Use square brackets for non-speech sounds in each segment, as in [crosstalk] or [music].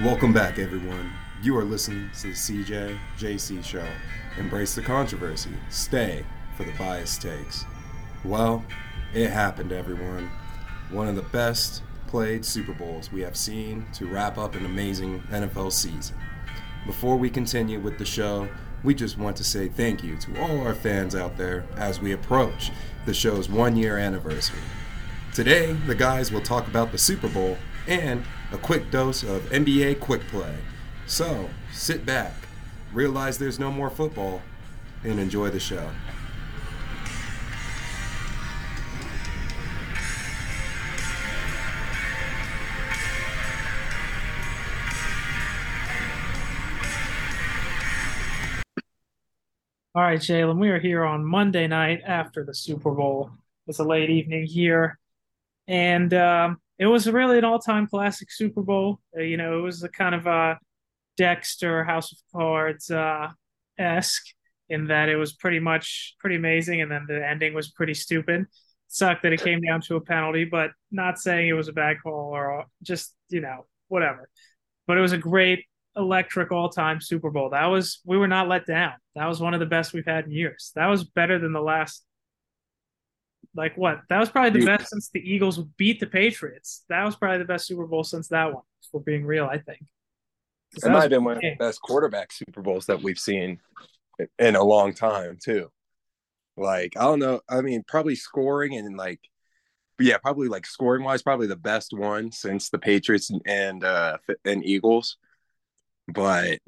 Welcome back, everyone. You are listening to the CJ JC Show. Embrace the controversy. Stay for the biased takes. Well, it happened, everyone. One of the best played Super Bowls we have seen to wrap up an amazing NFL season. Before we continue with the show, we just want to say thank you to all our fans out there as we approach the show's one year anniversary. Today, the guys will talk about the Super Bowl and a quick dose of NBA quick play. So, sit back, realize there's no more football, and enjoy the show. All right, Jalen, we are here on Monday night after the Super Bowl. It's a late evening here. And um, it was really an all-time classic Super Bowl. Uh, you know, it was a kind of a Dexter House of Cards uh, esque in that it was pretty much pretty amazing, and then the ending was pretty stupid. sucked that it came down to a penalty, but not saying it was a bad call or just you know whatever. But it was a great electric all-time Super Bowl. That was we were not let down. That was one of the best we've had in years. That was better than the last like what? That was probably the Dude. best since the Eagles beat the Patriots. That was probably the best Super Bowl since that one. For being real, I think. It might have been one of the best quarterback Super Bowls that we've seen in a long time too. Like I don't know. I mean, probably scoring and like, yeah, probably like scoring wise, probably the best one since the Patriots and and, uh, and Eagles. But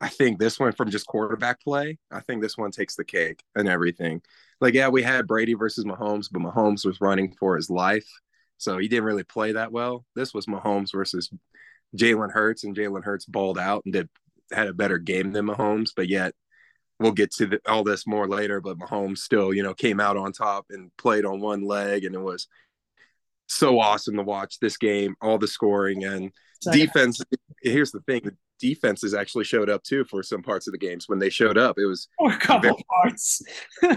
I think this one from just quarterback play, I think this one takes the cake and everything. Like, yeah, we had Brady versus Mahomes, but Mahomes was running for his life. So he didn't really play that well. This was Mahomes versus Jalen Hurts, and Jalen Hurts balled out and did had a better game than Mahomes, but yet we'll get to the, all this more later. But Mahomes still, you know, came out on top and played on one leg, and it was so awesome to watch this game, all the scoring and defense. Here's the thing: defenses actually showed up too for some parts of the games. When they showed up, it was or a couple very, parts,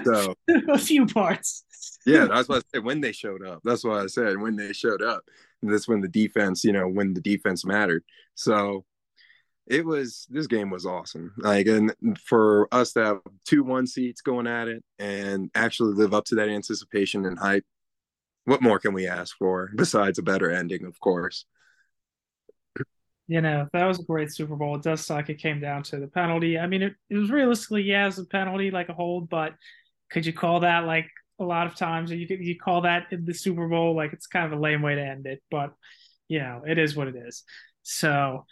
so [laughs] a few parts. yeah, that's what I said. When they showed up, that's what I said. When they showed up, and that's when the defense, you know, when the defense mattered. So it was this game was awesome. Like, and for us to have two one seats going at it and actually live up to that anticipation and hype, what more can we ask for besides a better ending, of course? You know, that was a great Super Bowl. It does suck. It came down to the penalty. I mean, it, it was realistically, yeah, was a penalty, like a hold, but could you call that like a lot of times? You could you call that in the Super Bowl? Like it's kind of a lame way to end it, but you know, it is what it is. So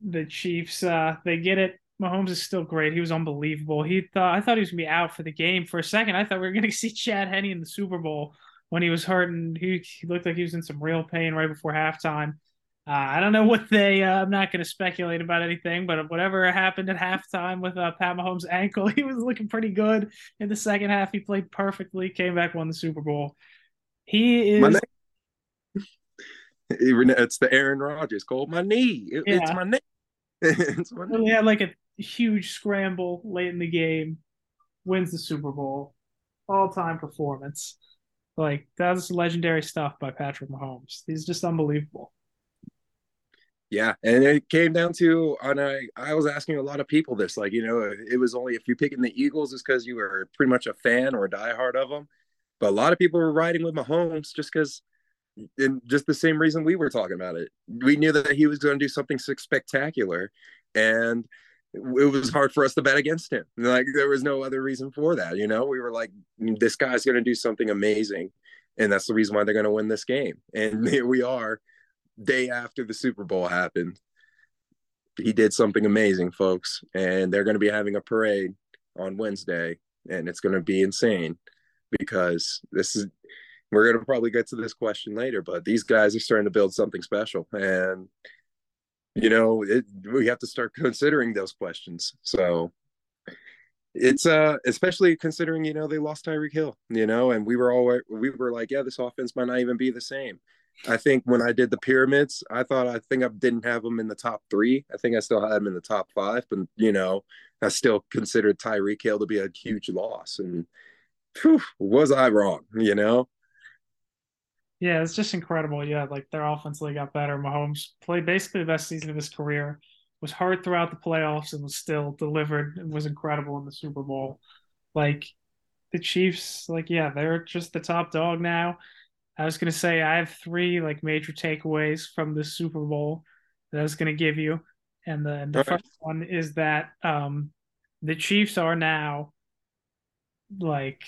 the Chiefs, uh, they get it. Mahomes is still great. He was unbelievable. He thought I thought he was gonna be out for the game for a second. I thought we were gonna [laughs] see Chad Henne in the Super Bowl when he was hurt and he, he looked like he was in some real pain right before halftime. Uh, I don't know what they. Uh, I'm not going to speculate about anything, but whatever happened at [laughs] halftime with uh, Pat Mahomes' ankle, [laughs] he was looking pretty good in the second half. He played perfectly, came back, won the Super Bowl. He is. [laughs] it's the Aaron Rodgers called my knee. It, yeah. It's my knee. it's my knee. He had like a huge scramble late in the game, wins the Super Bowl, all time performance. Like that's legendary stuff by Patrick Mahomes. He's just unbelievable. Yeah, and it came down to, and I, I was asking a lot of people this, like, you know, it was only if you're picking the Eagles is because you were pretty much a fan or a diehard of them, but a lot of people were riding with Mahomes just because, and just the same reason we were talking about it. We knew that he was going to do something spectacular, and it was hard for us to bet against him. Like there was no other reason for that, you know. We were like, mm, this guy's going to do something amazing, and that's the reason why they're going to win this game. And [laughs] here we are day after the Super Bowl happened. He did something amazing, folks, and they're going to be having a parade on Wednesday, and it's going to be insane because this is we're going to probably get to this question later, but these guys are starting to build something special, and you know it, we have to start considering those questions. So it's uh especially considering you know they lost Tyreek Hill, you know, and we were all we were like, yeah, this offense might not even be the same. I think when I did the pyramids, I thought I think I didn't have them in the top three. I think I still had them in the top five, but you know, I still considered Tyreek Hill to be a huge loss. And whew, was I wrong? You know. Yeah, it's just incredible. Yeah, like their offense really got better. Mahomes played basically the best season of his career, was hurt throughout the playoffs, and was still delivered and was incredible in the Super Bowl. Like the Chiefs, like, yeah, they're just the top dog now. I was gonna say I have three like major takeaways from the Super Bowl that I was gonna give you. And the, the first one is that um the Chiefs are now like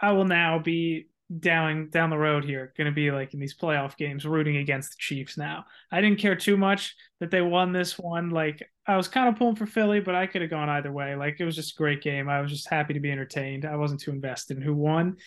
I will now be down down the road here going to be like in these playoff games rooting against the Chiefs now. I didn't care too much that they won this one. Like I was kind of pulling for Philly, but I could have gone either way. Like it was just a great game. I was just happy to be entertained. I wasn't too invested in who won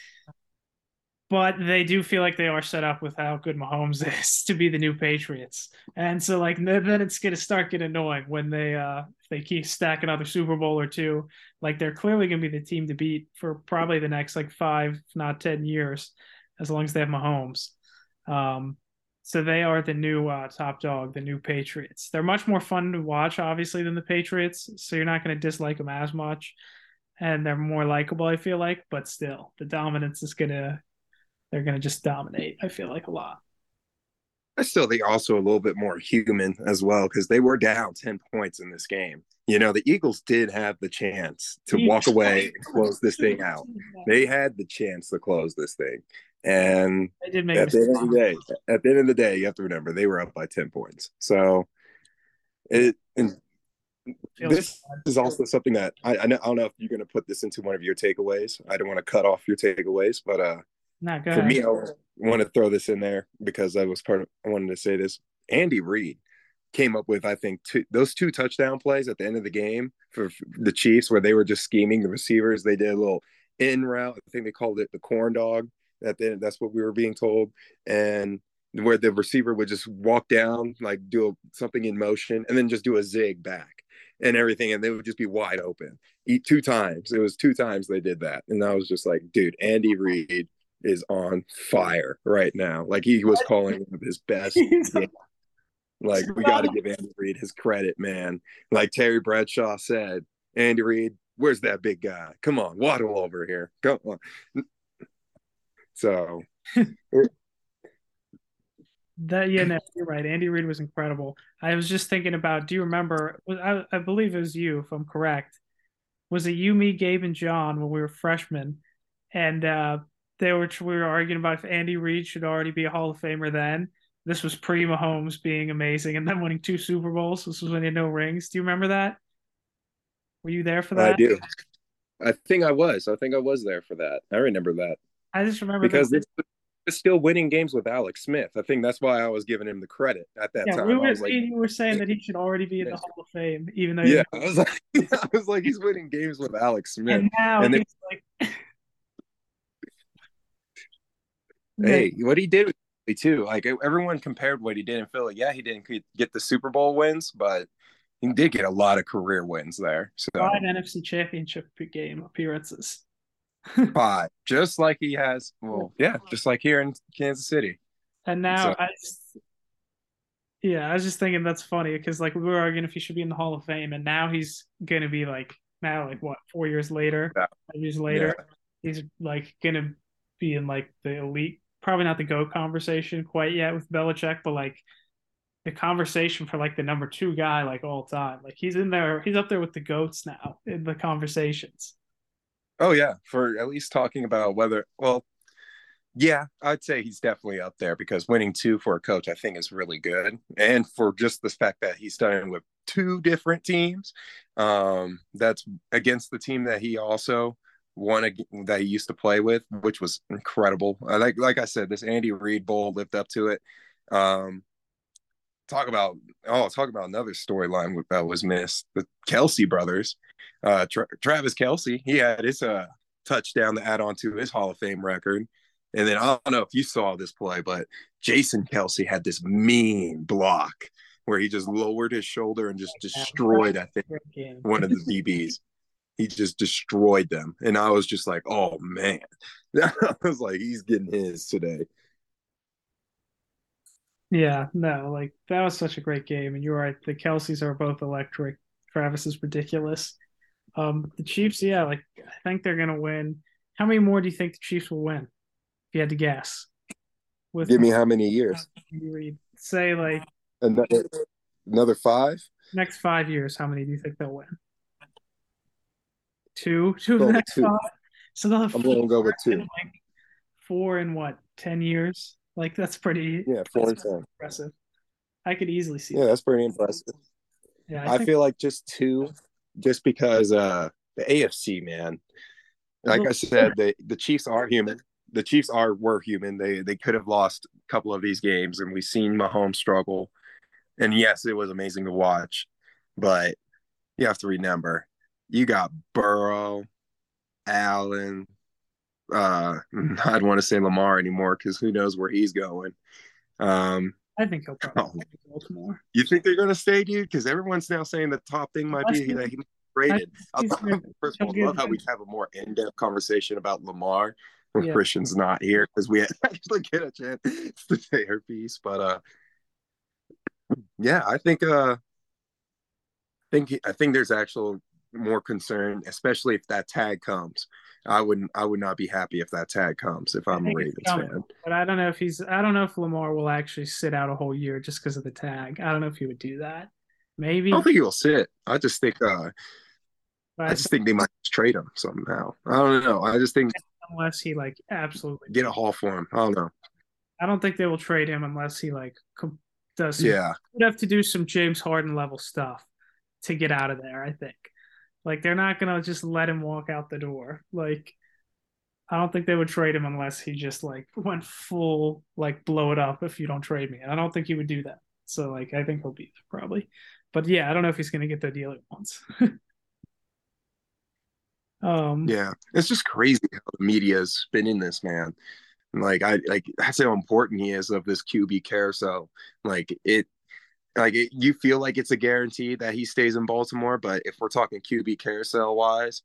but they do feel like they are set up with how good Mahomes [laughs] is to be the new Patriots. And so like then it's gonna start getting annoying when they uh they keep stacking another Super Bowl or two. Like they're clearly gonna be the team to beat for probably the next like five, not ten years, as long as they have Mahomes. Um so they are the new uh, top dog, the new Patriots. They're much more fun to watch, obviously, than the Patriots. So you're not going to dislike them as much, and they're more likable. I feel like, but still, the dominance is going to they're going to just dominate. I feel like a lot. I still think also a little bit more human as well because they were down 10 points in this game. You know, the Eagles did have the chance to walk [laughs] away and close this thing out. They had the chance to close this thing. And at the end of the day, at the end of the day, you have to remember they were up by 10 points. So it and this is also something that I, I don't know if you're going to put this into one of your takeaways. I don't want to cut off your takeaways, but uh, not good. For me, I want to throw this in there because I was part of, I wanted to say this. Andy Reid came up with, I think, two, those two touchdown plays at the end of the game for the Chiefs where they were just scheming the receivers. They did a little in route. I think they called it the corn dog. That then that's what we were being told. And where the receiver would just walk down, like do a, something in motion, and then just do a zig back and everything, and they would just be wide open. Eat two times. It was two times they did that, and I was just like, dude, Andy Reid is on fire right now. Like he was calling one of his best. [laughs] like we got to give Andy Reid his credit, man. Like Terry Bradshaw said, Andy Reid, where's that big guy? Come on, waddle over here. Come on. So [laughs] that yeah, no, you're right. Andy Reid was incredible. I was just thinking about. Do you remember? I, I believe it was you, if I'm correct. Was it you, me, Gabe, and John when we were freshmen? And uh, they were we were arguing about if Andy Reid should already be a Hall of Famer then. This was pre Mahomes being amazing and then winning two Super Bowls. This was when he had no rings. Do you remember that? Were you there for that? I do. I think I was. I think I was there for that. I remember that. I just remember because it's, it's still winning games with Alex Smith. I think that's why I was giving him the credit at that yeah, time. We were, like, you were saying that he should already be in the Hall of Fame, even though yeah, I was like, [laughs] I was like, he's winning games with Alex Smith, and now and he's like [laughs] Hey, what he did too, like everyone compared what he did in Philly. Yeah, he didn't get the Super Bowl wins, but he did get a lot of career wins there. So five NFC Championship game appearances. [laughs] five, just like he has. Well, [laughs] yeah, just like here in Kansas City. And now so. I just, yeah, I was just thinking that's funny because like we were arguing if he should be in the Hall of Fame, and now he's gonna be like now like what four years later, yeah. five years later, yeah. he's like gonna be in like the elite probably not the go conversation quite yet with Belichick, but like the conversation for like the number two guy like all time. Like he's in there, he's up there with the goats now in the conversations. Oh yeah, for at least talking about whether well, yeah, I'd say he's definitely up there because winning two for a coach I think is really good, and for just the fact that he's done with two different teams, um, that's against the team that he also one that he used to play with, which was incredible. Like like I said, this Andy Reid Bowl lived up to it. Um, talk about oh, talk about another storyline that was missed. The Kelce brothers, uh, Tra- Travis Kelce, he had his uh touchdown to add on to his Hall of Fame record. And then I don't know if you saw this play, but Jason Kelce had this mean block where he just lowered his shoulder and just destroyed, I think, one of the [laughs] DBs he just destroyed them. And I was just like, oh man. [laughs] I was like, he's getting his today. Yeah, no, like that was such a great game. And you're right, the Kelces are both electric. Travis is ridiculous. Um, the Chiefs, yeah, like I think they're gonna win. How many more do you think the Chiefs will win? If you had to guess. with Give me how many years? Say like Another, another five? next five years, how many do you think they'll win? Two, two of the next five. So they'll have I'm gonna go with two. like, four in what ten years? Like that's pretty Yeah, four and ten. impressive. I could easily see. Yeah, that. that's pretty impressive. Yeah, I think feel like just two, just because uh the AFC man, like I said, the the Chiefs are human. The Chiefs are were human. They they could have lost a couple of these games, and we've seen Mahomes struggle. And yes, it was amazing to watch, but you have to remember, you got Burrow, Allen. Uh, [laughs] I don't want to say Lamar anymore because who knows where he's going. Um, I think he'll probably Oh. go Baltimore. you think they're going to stay, dude? Because everyone's now saying the top thing might be that he rated. I first of all, I love how we have a more in-depth conversation about Lamar when Yeah. Christian's not here because we [laughs] actually get a chance [laughs] to say her piece. But uh, yeah, I think uh, I think I think there's actual more concern, especially if that tag comes. I wouldn't. I would not be happy if that tag comes if I'm a Ravens fan. But I don't know if he's. I don't know if Lamar will actually sit out a whole year just because of the tag. I don't know if he would do that. Maybe. I don't think he will sit. I just think. Uh, but I just think they might trade him somehow. I don't know. I just think unless he like absolutely get a haul for him. I don't know. I don't think they will trade him unless he like does. Some, Yeah, would have to do some James Harden level stuff to get out of there. I think. Like they're not gonna just let him walk out the door. Like I don't think they would trade him unless he just like [laughs] went full like blow it up if you don't trade me. And I don't think he would do that. So like I think he'll be there probably. But yeah, I don't know if he's gonna get the deal at once. [laughs] um yeah. It's just crazy how the media is spinning this man. Like I like that's how important he is of this QB carousel. Like it, like it, you feel like it's a guarantee that he stays in Baltimore. But if we're talking QB carousel wise,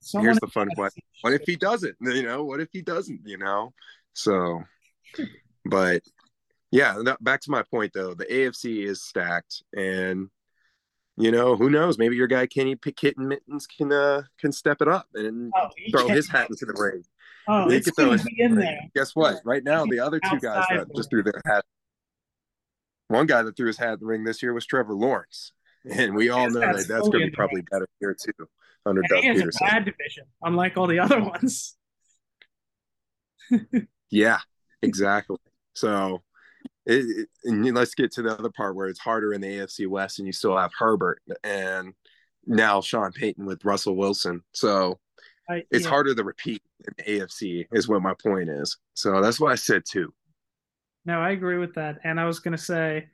someone here's the fun question: What if he doesn't? You know, what if he doesn't? You know, so. But yeah, back to my point though, the AFC is stacked, and you know who knows? Maybe your guy Kenny Kitten Mittens can uh, can step it up and oh, throw his hat into the ring. Oh, it's gonna be in there. Guess what? Right now, the other two guys that just threw their hat. One guy that threw his hat in the ring this year was Trevor Lawrence, and we all know that's that that's going to be probably better here too under And Doug Pederson. a bad division, unlike all the other ones. [laughs] Yeah, exactly. So, it, it- and let's get to the other part where it's harder in the AFC West, and you still have Herbert and now Sean Payton with Russell Wilson. So I, it's yeah. harder to repeat in the AFC, is what my point is. So that's why I said two. No, I agree with that. And I was gonna say,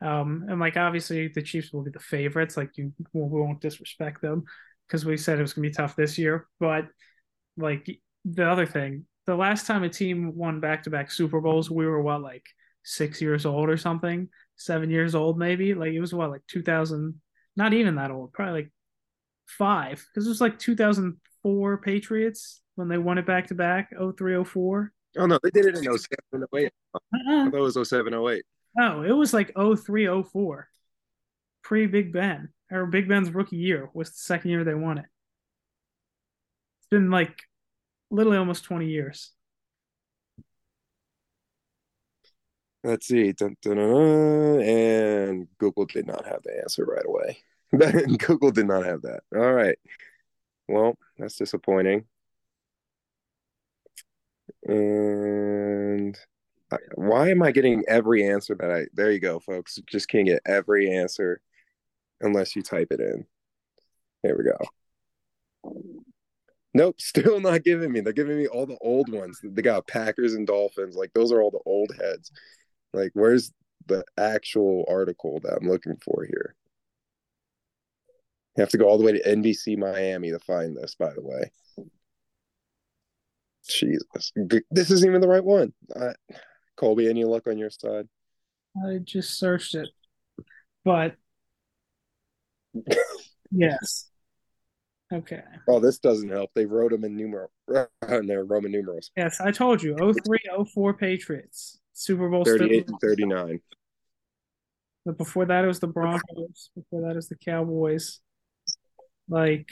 um, and like obviously the Chiefs will be the favorites. Like you, we won't disrespect them because we said it was gonna be tough this year. But like the other thing, the last time a team won back-to-back Super Bowls, we were what like six years old or something, seven years old maybe. Like it was what like two thousand, not even that old, probably like five because it was like two thousand four Patriots when they won it back-to-back, 03, 04. Oh no, they did it in 07, 08. Uh-uh. I thought it was 07, 08. No, it was like 03, 04. Pre Big Ben. Or Big Ben's rookie year was the second year they won it. It's been like literally almost 20 years. Let's see. Dun, dun, dun. And Google did not have the answer right away. [laughs] Google did not have that. All right. Well, that's disappointing. And why am I getting every answer that I? There you go, folks. Just can't get every answer unless you type it in. There we go. Nope, [laughs] still not giving me. They're giving me all the old ones. They got Packers and Dolphins. Like those are all the old heads. Like, where's the actual article that I'm looking for here? You have to go all the way to NBC Miami to find this, by the way. Jesus. This isn't even the right one. Uh, Colby, any luck on your side? I just searched it. But [laughs] yes. Okay. Oh, this doesn't help. They wrote them in numeral [laughs] in their Roman numerals. Yes, I told you 03, 04 Patriots. Super Bowl 38 and 39. But before that, it was the Broncos. Before that, it was the Cowboys. Like,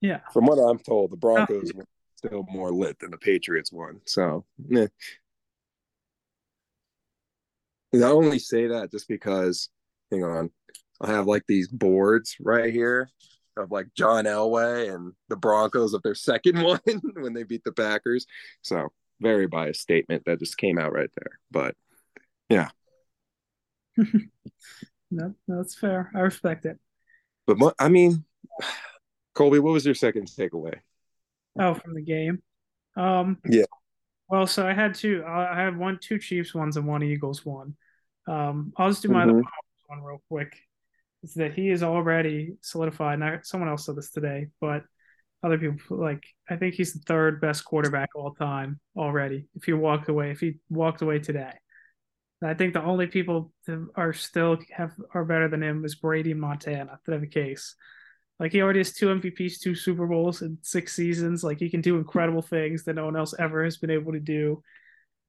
yeah. From what I'm told, the Broncos were still more lit than the Patriots one. So, eh. I only say that just because, hang on, I have like these boards right here of like John Elway and the Broncos of their second [laughs] one when they beat the Packers. So very biased statement that just came out right there. But yeah. [laughs] no, that's fair. I respect it. But I mean, [sighs] Colby, what was your second takeaway? Oh, from the game. Um, yeah. Well, so I had two. I had one, two Chiefs ones, and one Eagles one. Um, I'll just do my mm-hmm. one real quick. Is that he is already solidified? Now, someone else said this today, but other people like I think he's the third best quarterback all time already. If he walked away, if he walked away today, I think the only people that are still have are better than him is Brady and Montana that have a case. Like he already has two MVPs, two Super Bowls in six seasons. Like he can do incredible things that no one else ever has been able to do.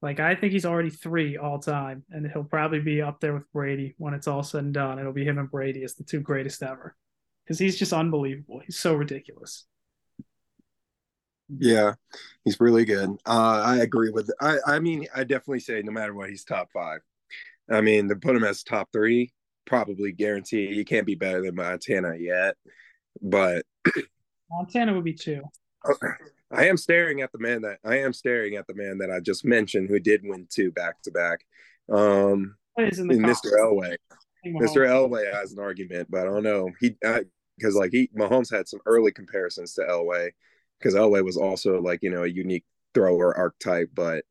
Like I think he's already three all time, and he'll probably be up there with Brady when it's all said and done. It'll be him and Brady as the two greatest ever, because he's just unbelievable. He's so ridiculous. Yeah, he's really good. Uh, I agree with. I I mean, I definitely say no matter what, he's top five. I mean, to put him as top three, probably guarantee he can't be better than Montana yet. But Montana would be two. I am staring at the man that I am staring at the man that I just mentioned who did win two back to back. Um Mr. Elway. Mr. Elway has an argument, but I don't know. He because like he Mahomes had some early comparisons to Elway because Elway was also like, you know, a unique thrower archetype, but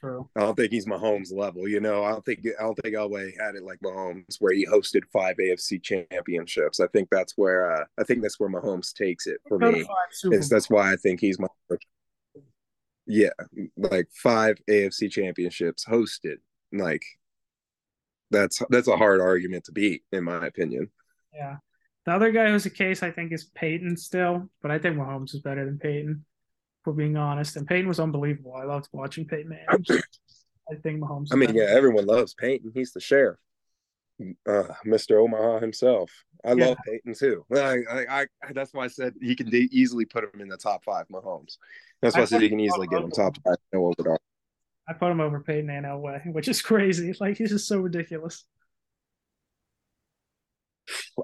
True. I don't think he's Mahomes level. You know, I don't think I don't think Elway had it like Mahomes, where he hosted five AFC championships. I think that's where uh, I think that's where Mahomes takes it for me. That's why I think he's my yeah, like five AFC championships hosted. Like that's that's a hard argument to beat, in my opinion. Yeah. The other guy who's a case I think is Peyton still, but I think Mahomes is better than Peyton for being honest. And Peyton was unbelievable. I loved watching Peyton. I think Mahomes. I mean, yeah, everyone loves Peyton. He's the sheriff, uh, Mr. Omaha himself. I yeah. love Peyton too. I, I, I, that's why I said he can de- easily put him in the top five. Mahomes. That's why I, I said he can easily get him top five. No I put him over Peyton and Elway, which is crazy. [laughs] Like he's just so ridiculous.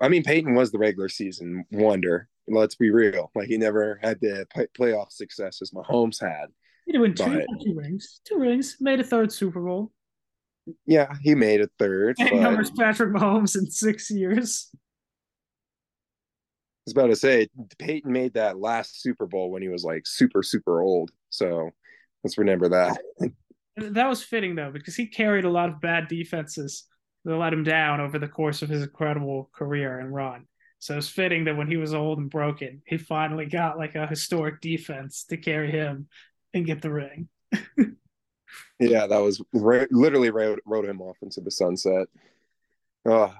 I mean, Peyton was the regular season wonder let's be real. Like he never had the playoff success as Mahomes had. He did win two, two rings, two rings, made a third Super Bowl. Yeah, he made a third. And but... numbers Patrick Mahomes in six years. I was about to say Peyton made that last Super Bowl when he was like super, super old. So let's remember that. [laughs] that was fitting though, because he carried a lot of bad defenses that let him down over the course of his incredible career and run. So it's fitting that when he was old and broken, he finally got like a historic defense to carry him and get the ring. [laughs] yeah, that was ra- literally rode, wrote him off into the sunset. Oh.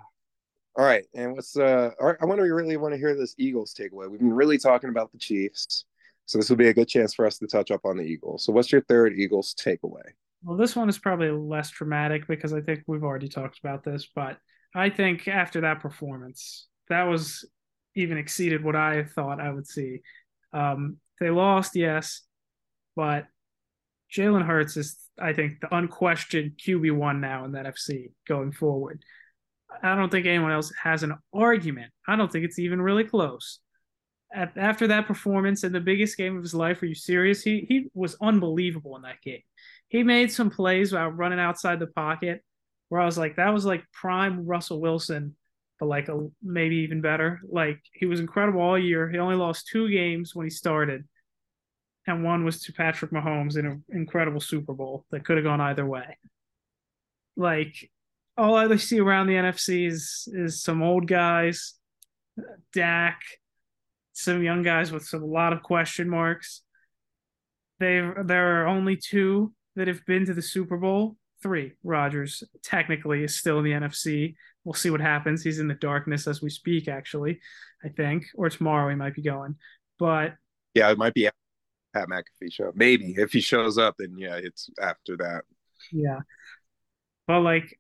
All right, and what's uh? All right, I want to really want to hear this Eagles takeaway. We've been really talking about the Chiefs, so this will be a good chance for us to touch up on the Eagles. So, what's your third Eagles takeaway? Well, this one is probably less traumatic because I think we've already talked about this, but I think after that performance, that was even exceeded what I thought I would see. Um, they lost, yes, but Jalen Hurts is, I think, the unquestioned QB one now in that FC going forward. I don't think anyone else has an argument. I don't think it's even really close. At, after that performance in the biggest game of his life, are you serious? He he was unbelievable in that game. He made some plays while running outside the pocket where I was like, that was like prime Russell Wilson but like a, maybe even better. Like he was incredible all year. He only lost two games when he started, and one was to Patrick Mahomes in an incredible Super Bowl that could have gone either way. Like all I see around the NFC is is some old guys, Dak, some young guys with some a lot of question marks. They there are only two that have been to the Super Bowl. Three. Rodgers technically is still in the NFC we'll see what happens. He's in the darkness as we speak, actually, I think, or tomorrow he might be going. But yeah, it might be Pat McAfee show. Maybe if he shows up, then yeah, it's after that. Yeah, but like,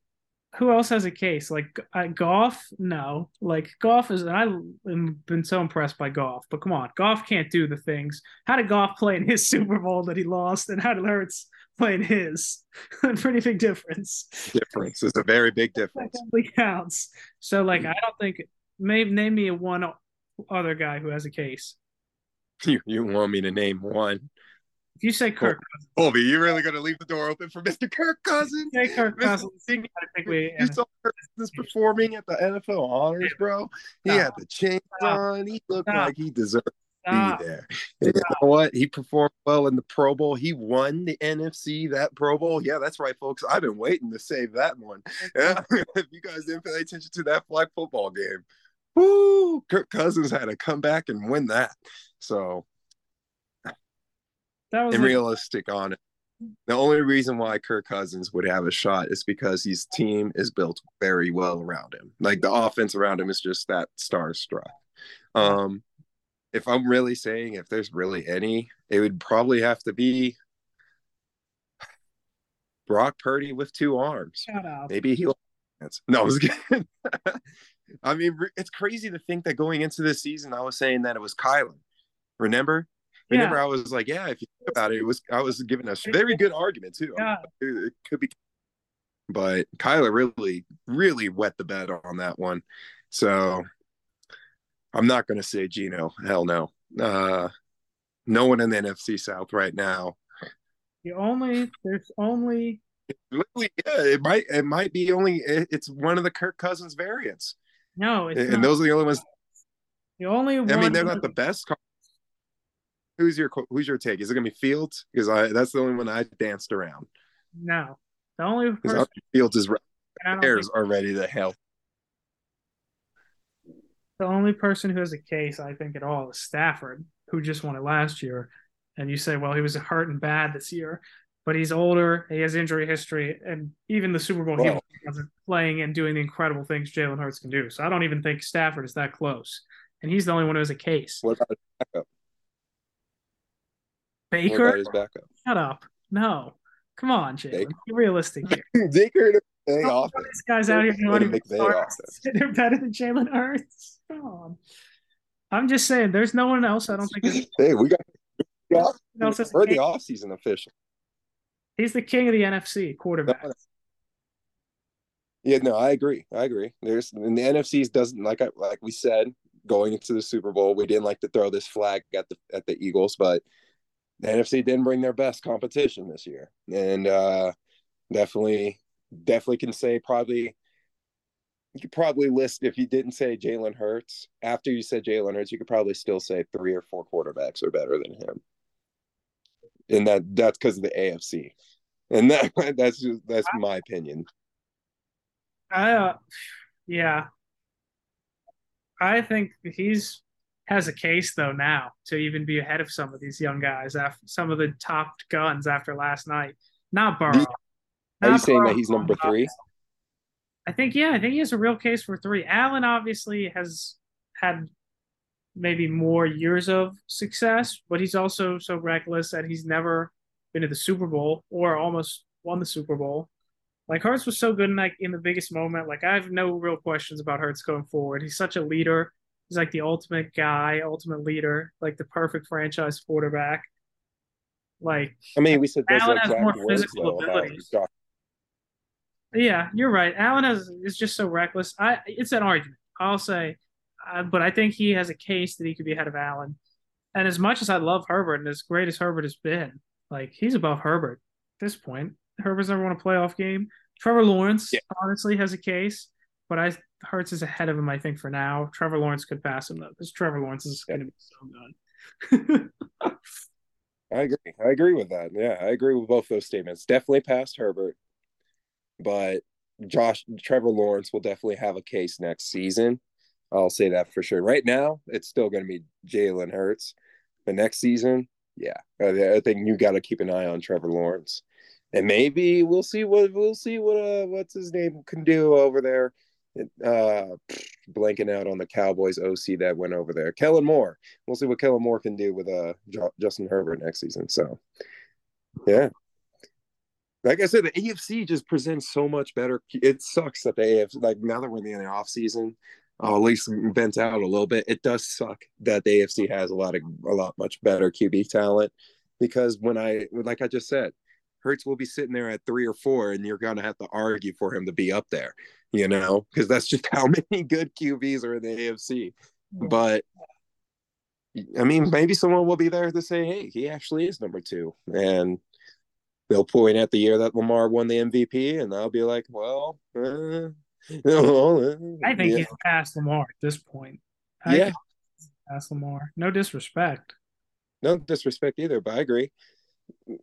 who else has a case? Like uh, Goff? No, like Goff is. I've been so impressed by Goff, but come on, Goff can't do the things. How did Goff play in his [laughs] Super Bowl that he lost, and how did Hurts [laughs] playing his. [laughs] a pretty big difference. Difference is a very big difference. Counts. So, like, mm-hmm. I don't think. Maybe name me one other guy who has a case. [laughs] You you want me to name one? If you say Kirk Cousins, Colby, you really gonna leave the door open for Mr. Kirk Cousins? say Kirk. Cousins. We. You saw Kirk Cousins performing at the NFL honors, bro. He Stop. had the chains Stop. on. He looked Stop. like he deserved. Be there. And you know what? He performed well in the Pro Bowl. He won the NFC that Pro Bowl. Yeah, that's right, folks. I've been waiting to save that one. Yeah. [laughs] if you guys didn't pay attention to that flag football game, woo! Kirk Cousins had to come back and win that. So, That was and like- realistic on it. The only reason why Kirk Cousins would have a shot is because his team is built very well around him. Like the offense around him is just that starstruck. Um, if I'm really saying if there's really any, it would probably have to be Brock Purdy with two arms. Shout out. Maybe he'll. No, I was kidding. [laughs] I mean, it's crazy to think that going into this season, I was saying that it was Kylan. Remember? Yeah. Remember, I was like, yeah, if you think about it, it was I was giving a very good argument too. Yeah. It, it could be, but Kyler really, really wet the bed on that one. So I'm not going to say Gino. Hell no. Uh, no one in the NFC South right now. The only there's only Literally, yeah, it might it might be only it- it's one of the Kirk Cousins variants, no. It's and not. those are the only ones. the only one. I mean, they're not the best. Who's your who's your take? Is it gonna be Fields? Because I that's the only one I danced around. No, the only person. Fields is Bears think, are ready to hell. The only person who has a case, I think, at all is Stafford, who just won it last year. And you say, well, he was hurt and bad this year, but he's older. He has injury history, and even the Super Bowl, he wasn't playing and doing the incredible things Jalen Hurts can do. So I don't even think Stafford is that close. And he's the only one who has a case. What about his backup? Baker, about his backup? shut up. No, come on, Jalen. Be realistic here. [laughs] Baker in a big Some of offense. These guys out here In a don't even McVay start. offense. [laughs] They're better than Jalen Hurts. Come on. I'm just saying, there's no one else. I don't think Hey, we got. we got- no else has a We're the offseason official. He's the king of the NFC quarterback. Yeah, no, I agree. I agree. There's and the NFC's doesn't like I like we said going into the Super Bowl, we didn't like to throw this flag at the at the Eagles, but the NFC didn't bring their best competition this year, and uh, definitely, definitely can say probably. You could probably list if you didn't say Jalen Hurts after you said Jalen Hurts, you could probably still say three or four quarterbacks are better than him, and that that's because of the AFC, and that [laughs] that's just that's my opinion. I, uh, yeah. I think he's has a case though now to even be ahead of some of these young guys after some of the top guns after last night. Not Burrow. Are you saying that he's number three? I think yeah, I think he has a real case for three. Allen obviously has had maybe more years of success, but he's also so reckless that he's never been to the Super Bowl or almost won the Super Bowl. Like Hurts was so good in like in the biggest moment. Like I have no real questions about Hurts going forward. He's such a leader. He's like the ultimate guy, ultimate leader, like the perfect franchise quarterback. Like I mean, we said Allen has more physical abilities. Yeah, you're right. Allen has is just so reckless. I it's an argument. I'll say, uh, but I think he has a case that he could be ahead of Allen. And as much as I love Herbert and as great as Herbert has been, like he's above Herbert at this point. Herbert's never won a playoff game. Trevor Lawrence Yeah. honestly has a case, but I Hurts is ahead of him. I think for now, Trevor Lawrence could pass him though, because Trevor Lawrence is Yeah. going to be so good. [laughs] I agree. I agree with that. Yeah, I agree with both those statements. Definitely past Herbert, but Josh Trevor Lawrence will definitely have a case next season. I'll say that for sure. Right now, it's still going to be Jalen Hurts, but next season, yeah, I, I think you got to keep an eye on Trevor Lawrence, and maybe we'll see what we'll see what uh, what's his name can do over there. Uh, [sniffs] blanking out on the Cowboys OC that went over there, Kellen Moore. We'll see what Kellen Moore can do with uh Justin Herbert next season. So, yeah, like I said, the AFC just presents so much better. It sucks that the AFC, like now that we're in the off season, I'll at least vent out a little bit. It does suck that the AFC has a lot of a lot much better QB talent because when I like I just said, Hurts will be sitting there at three or four, and you're gonna have to argue for him to be up there, you know, because that's just [laughs] how many good QBs are in the AFC. Mm-hmm. But I mean, maybe someone will be there to say, "Hey, he actually is number two. and they'll point at the year that Lamar won the MVP, and they'll be like, "Well, uh, [laughs] I think yeah. he's past Lamar at this point. I yeah, past Lamar. No disrespect. No disrespect either, but I agree.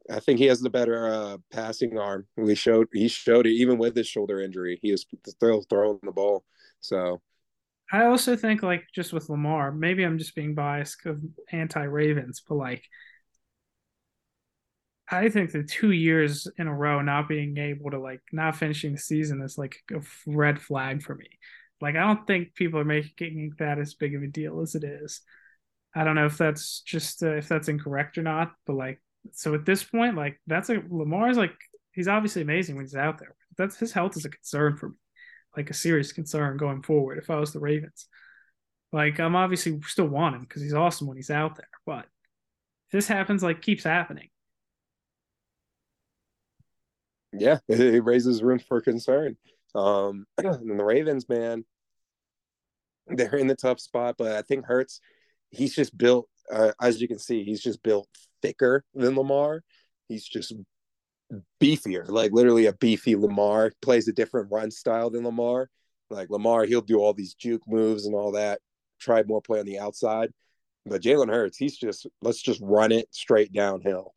I think he has the better uh, passing arm. We showed he showed it even with his shoulder injury. He was still throwing the ball. So I also think like just with Lamar, maybe I'm just being biased of anti Ravens, but like I think the two years in a row not being able to like not finishing the season is like a red flag for me. Like I don't think people are making that as big of a deal as it is. I don't know if that's just uh, if that's incorrect or not, but like so at this point, like that's a Lamar's like he's obviously amazing when he's out there. That's his health is a concern for me, like a serious concern going forward. If I was the Ravens, like I'm obviously still want him because he's awesome when he's out there, but if this happens, like keeps happening, yeah, [laughs] it raises room for concern. Um, [clears throat] and the Ravens, man, they're in the tough spot, but I think Hurts, he's just built, uh, as you can see, he's just built thicker than Lamar. He's just beefier, like literally a beefy Lamar. Plays a different run style than Lamar. Like Lamar, he'll do all these juke moves and all that. Try more play on the outside. But Jalen Hurts, he's just let's just run it straight downhill.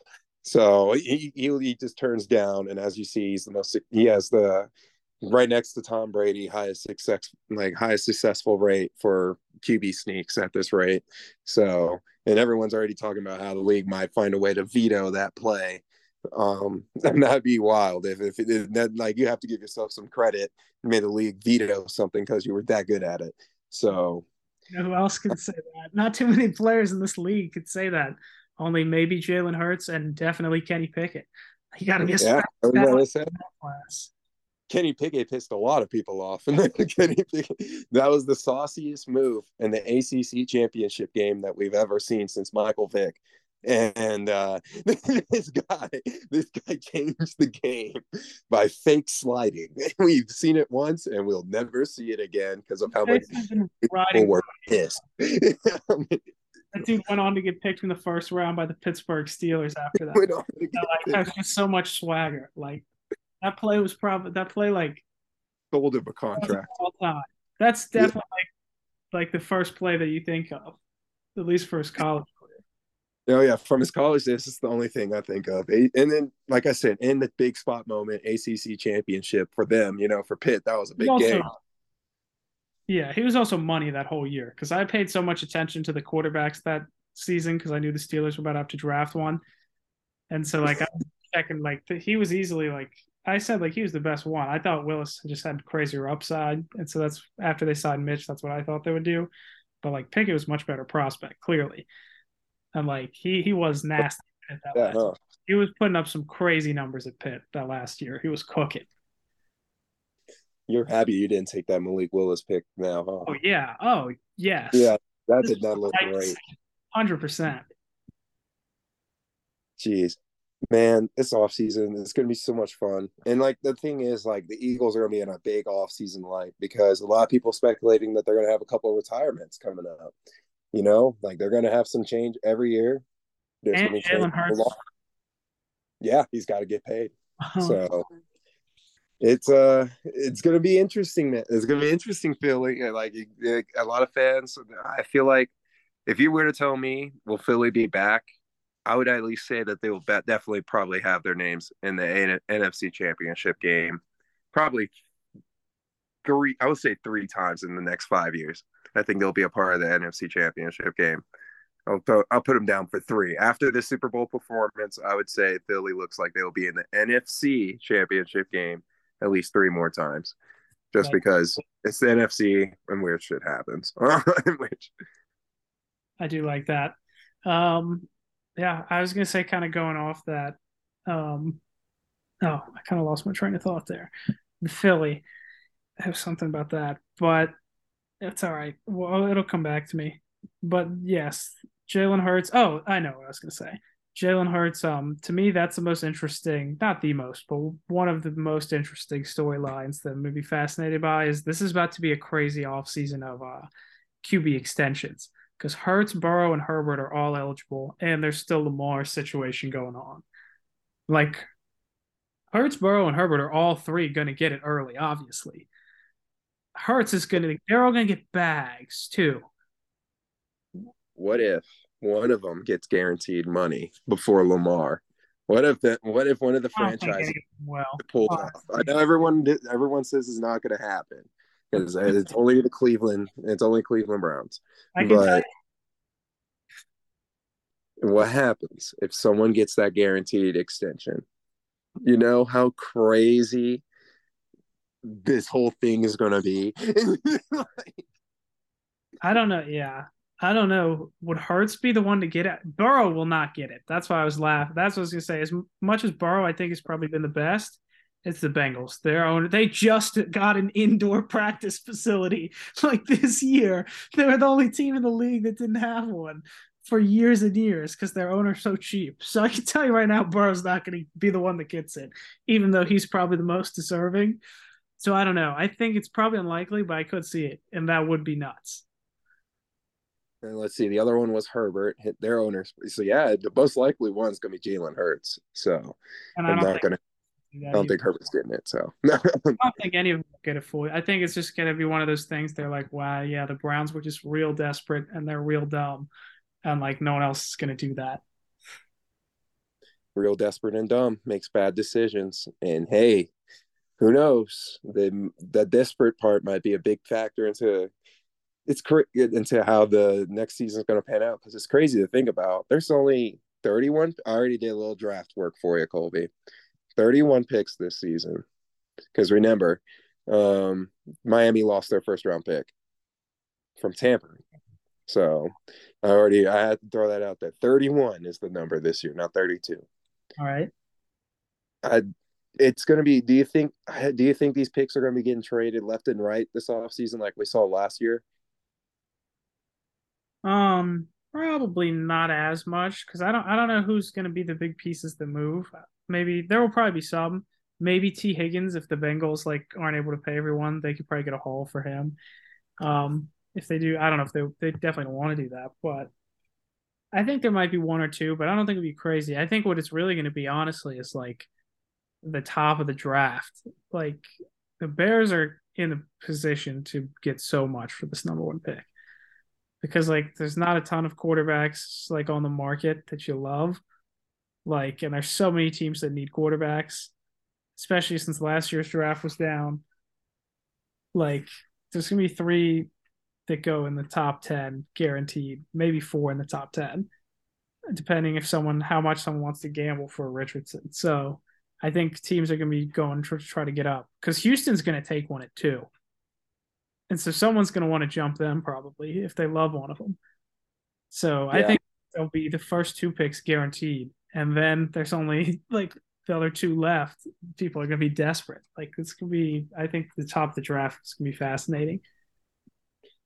So he, he, he just turns down, and as you see, he's the most he has the right next to Tom Brady highest success like highest successful rate for QB sneaks at this rate. So and everyone's already talking about how the league might find a way to veto that play. Um, [laughs] and that'd be wild if if it, that like you have to give yourself some credit. Made the league veto something because you were that good at it. So you know, who else can say that? Not too many players in this league could say that only maybe Jalen Hurts and definitely Kenny Pickett. You got to get yeah, class. Kenny Pickett pissed a lot of people off, and [laughs] Kenny Pickett, that was the sauciest move in the ACC championship game that we've ever seen since Michael Vick. And uh, [laughs] this guy, this guy changed the game by fake sliding. [laughs] We've seen it once, and we'll never see it again because of how much people were pissed. That dude went on to get picked in the first round by the Pittsburgh Steelers after that. [laughs] Went on to get like, that's just so much swagger. Like that play was probably that play like sold him a contract. All time. That's definitely yeah. like, like the first play that you think of, at least for his college career. Oh yeah, from his college days, is the only thing I think of. And then, like I said, in the big spot moment, ACC championship for them, you know, for Pitt, that was a big also, game. Yeah, he was also money that whole year because I paid so much attention to the quarterbacks that season because I knew the Steelers were about to have to draft one, and so like I was checking like he was easily like I said like he was the best one. I thought Willis just had crazier upside, and so that's after they signed Mitch, that's what I thought they would do. But like Pickett was much better prospect, clearly, and like he he was nasty at that. Yeah, no. He was putting up some crazy numbers at Pitt that last year. He was cooking you're happy you didn't take that Malik Willis pick now, huh? Oh yeah. Oh yes. Yeah, that did not look great. Hundred percent. Jeez. Man, it's off season it's gonna be so much fun. And like the thing is, like the Eagles are gonna be in a big off season like because a lot of people speculating that they're gonna have a couple of retirements coming up. You know, like they're gonna have some change every year. There's and Jalen Hurts. Yeah, he's got to get paid. Oh. [laughs] So it's uh it's gonna be interesting man. It's gonna be interesting feeling like, a lot of fans i feel like if you were to tell me will philly be back? I would at least say that they will definitely probably have their names in the N- nfc championship game. Probably three i would say three times in the next five years. I think they'll be a part of the nfc championship game. I'll, put, I'll put them down for three. After the Super Bowl performance, I would say Philly looks like they will be in the NFC championship game at least three more times, just right. because it's the NFC and weird shit happens. [laughs] Which I do like that. Um, yeah, I was gonna say, kind of going off that. Um, oh, I kind of lost my train of thought there. The Philly, I have something about that, but it's all right. Well, it'll come back to me. But yes, Jalen Hurts. Oh, I know what I was gonna say. Jalen Hurts, um, to me, that's the most interesting, not the most, but one of the most interesting storylines that I'm going to be fascinated by is this is about to be a crazy offseason of uh, QB extensions because Hurts, Burrow, and Herbert are all eligible, and there's still Lamar situation going on. Like, Hurts, Burrow, and Herbert are all three going to get it early, obviously. Hurts is going to, they're all going to get bags too. What if one of them gets guaranteed money before Lamar. What if that? What if one of the franchises well pulled off? I know everyone everyone says it's not going to happen because it's only the Cleveland. It's only Cleveland Browns. but what happens if someone gets that guaranteed extension? You know how crazy this whole thing is going to be. [laughs] I don't know. Yeah, I don't know. Would Hurts be the one to get it? Burrow will not get it. That's why I was laughing. That's what I was gonna say. As much as Burrow, I think has probably been the best. It's the Bengals. Their own. They just got an indoor [laughs] practice facility like this year. They were the only team in the league that didn't have one for years and years because their owner's so cheap. So I can tell you right now, Burrow's not going to be the one that gets it, even though he's probably the most deserving. So I don't know. I think it's probably unlikely, but I could see it, and that would be nuts. And let's see, the other one was Herbert, hit their owners. So yeah, the most likely one's gonna be Jalen Hurts. So and I'm not gonna. I don't think Herbert's getting it. So I don't think [laughs] any of them get it fully. I think it's just gonna be one of those things. They're like, wow, yeah, the Browns were just real desperate and they're real dumb, and like no one else is gonna do that. Real desperate and dumb makes bad decisions, and hey, who knows? The the desperate part might be a big factor into it's crazy into how the next season is going to pan out because it's crazy to think about. There's only 31. I already did a little draft work for you, Colby. 31 picks this season. Because remember, um, Miami lost their first round pick from tampering. So I already I had to throw that out there. 31 is the number this year, not 32. All right. I it's going to be do you think do you think these picks are going to be getting traded left and right this offseason like we saw last year um, probably not as much because I don't I don't know who's going to be the big pieces that move. Maybe there will probably be some. Maybe T Higgins if the Bengals like aren't able to pay everyone, they could probably get a haul for him. Um, if they do, I don't know if they they definitely don't want to do that, but I think there might be one or two, but I don't think it'd be crazy. I think what it's really going to be, honestly, is like the top of the draft. Like the Bears are in a position to get so much for this number one pick because like there's not a ton of quarterbacks like on the market that you love. Like, and there's so many teams that need quarterbacks, especially since last year's draft was down. Like, there's gonna be three that go in the top ten guaranteed, maybe four in the top ten, depending if someone how much someone wants to gamble for Richardson. So I think teams are gonna be going to try to get up because Houston's gonna take one at two. And so someone's going to want to jump them probably if they love one of them. So yeah. I think they'll be the first two picks guaranteed. And then there's only [laughs] like the other two left. People are going to be desperate. Like it's going to be, I think the top of the draft is going to be fascinating.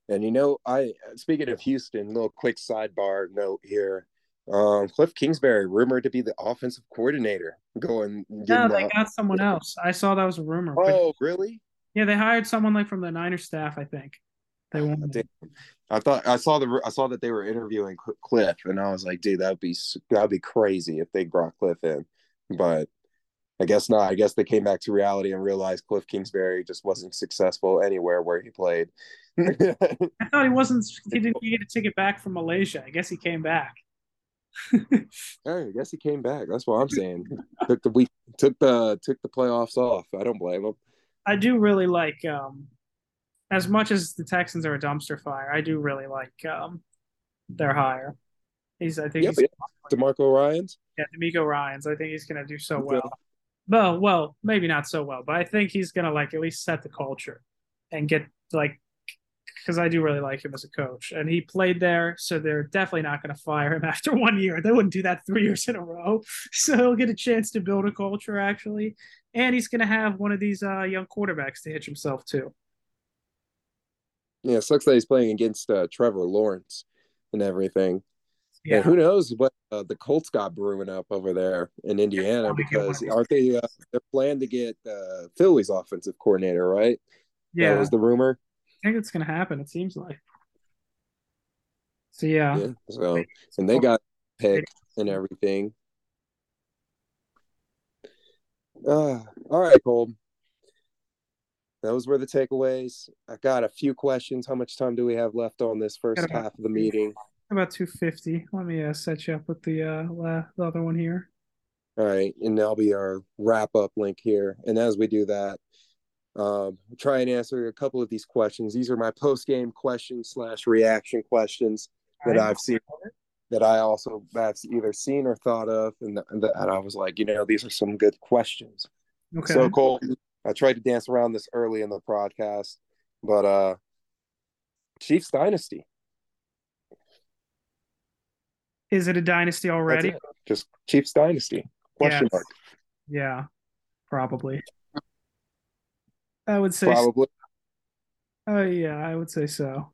And you know, I speaking of Houston, little quick sidebar note here. Um, Cliff Kingsbury rumored to be the offensive coordinator. Going, no, they got someone else. I saw that was a rumor. Oh, but... really? Yeah, they hired someone like from the Niners staff, I think. They ah, wanted. I thought I saw the I saw that they were interviewing Cliff, and I was like, dude, that'd be that'd be crazy if they brought Cliff in, but I guess not. I guess they came back to reality and realized Cliff Kingsbury just wasn't successful anywhere where he played. [laughs] I thought he wasn't. He didn't get a ticket back from Malaysia. I guess he came back. [laughs] hey, I guess he came back. That's what I'm saying. took the week, took the took the playoffs off. I don't blame him. I do really like um, as much as the Texans are a dumpster fire. I do really like um, their hire. He's I think yeah, he's, yeah. DeMarco Ryans. Yeah, DeMeco Ryans. I think he's gonna do so well. Well, well, maybe not so well, but I think he's gonna like at least set the culture and get like because I do really like him as a coach, and he played there, so they're definitely not going to fire him [laughs] after one year. They wouldn't do that three years in a row, [laughs] so he'll get a chance to build a culture actually, and he's going to have one of these uh, young quarterbacks to hitch himself to. Yeah, sucks that he's playing against uh, Trevor Lawrence and everything. Yeah. And who knows what uh, the Colts got brewing up over there in Indiana because aren't they? Uh, they're planning to get uh, Philly's offensive coordinator, right? Yeah, that was the rumor. I think it's going to happen. It seems like. So yeah. yeah so and they got pick and everything. Uh, all right, Cole. Those were the takeaways. I got a few questions. How much time do we have left on this first half of the meeting? About 250. Let me uh, set you up with the uh the other one here. All right, and that'll be our wrap up link here. And as we do that, um, try and answer a couple of these questions. These are my post game questions slash reaction questions that I've seen that I also have either seen or thought of, and, and, and I was like, you know, these are some good questions. Okay. So Cole, I tried to dance around this early in the broadcast, but uh, Chiefs dynasty. Is it a dynasty already? Just Chiefs dynasty? Question mark. Yeah, probably. I would say probably. Oh uh, yeah, I would say so.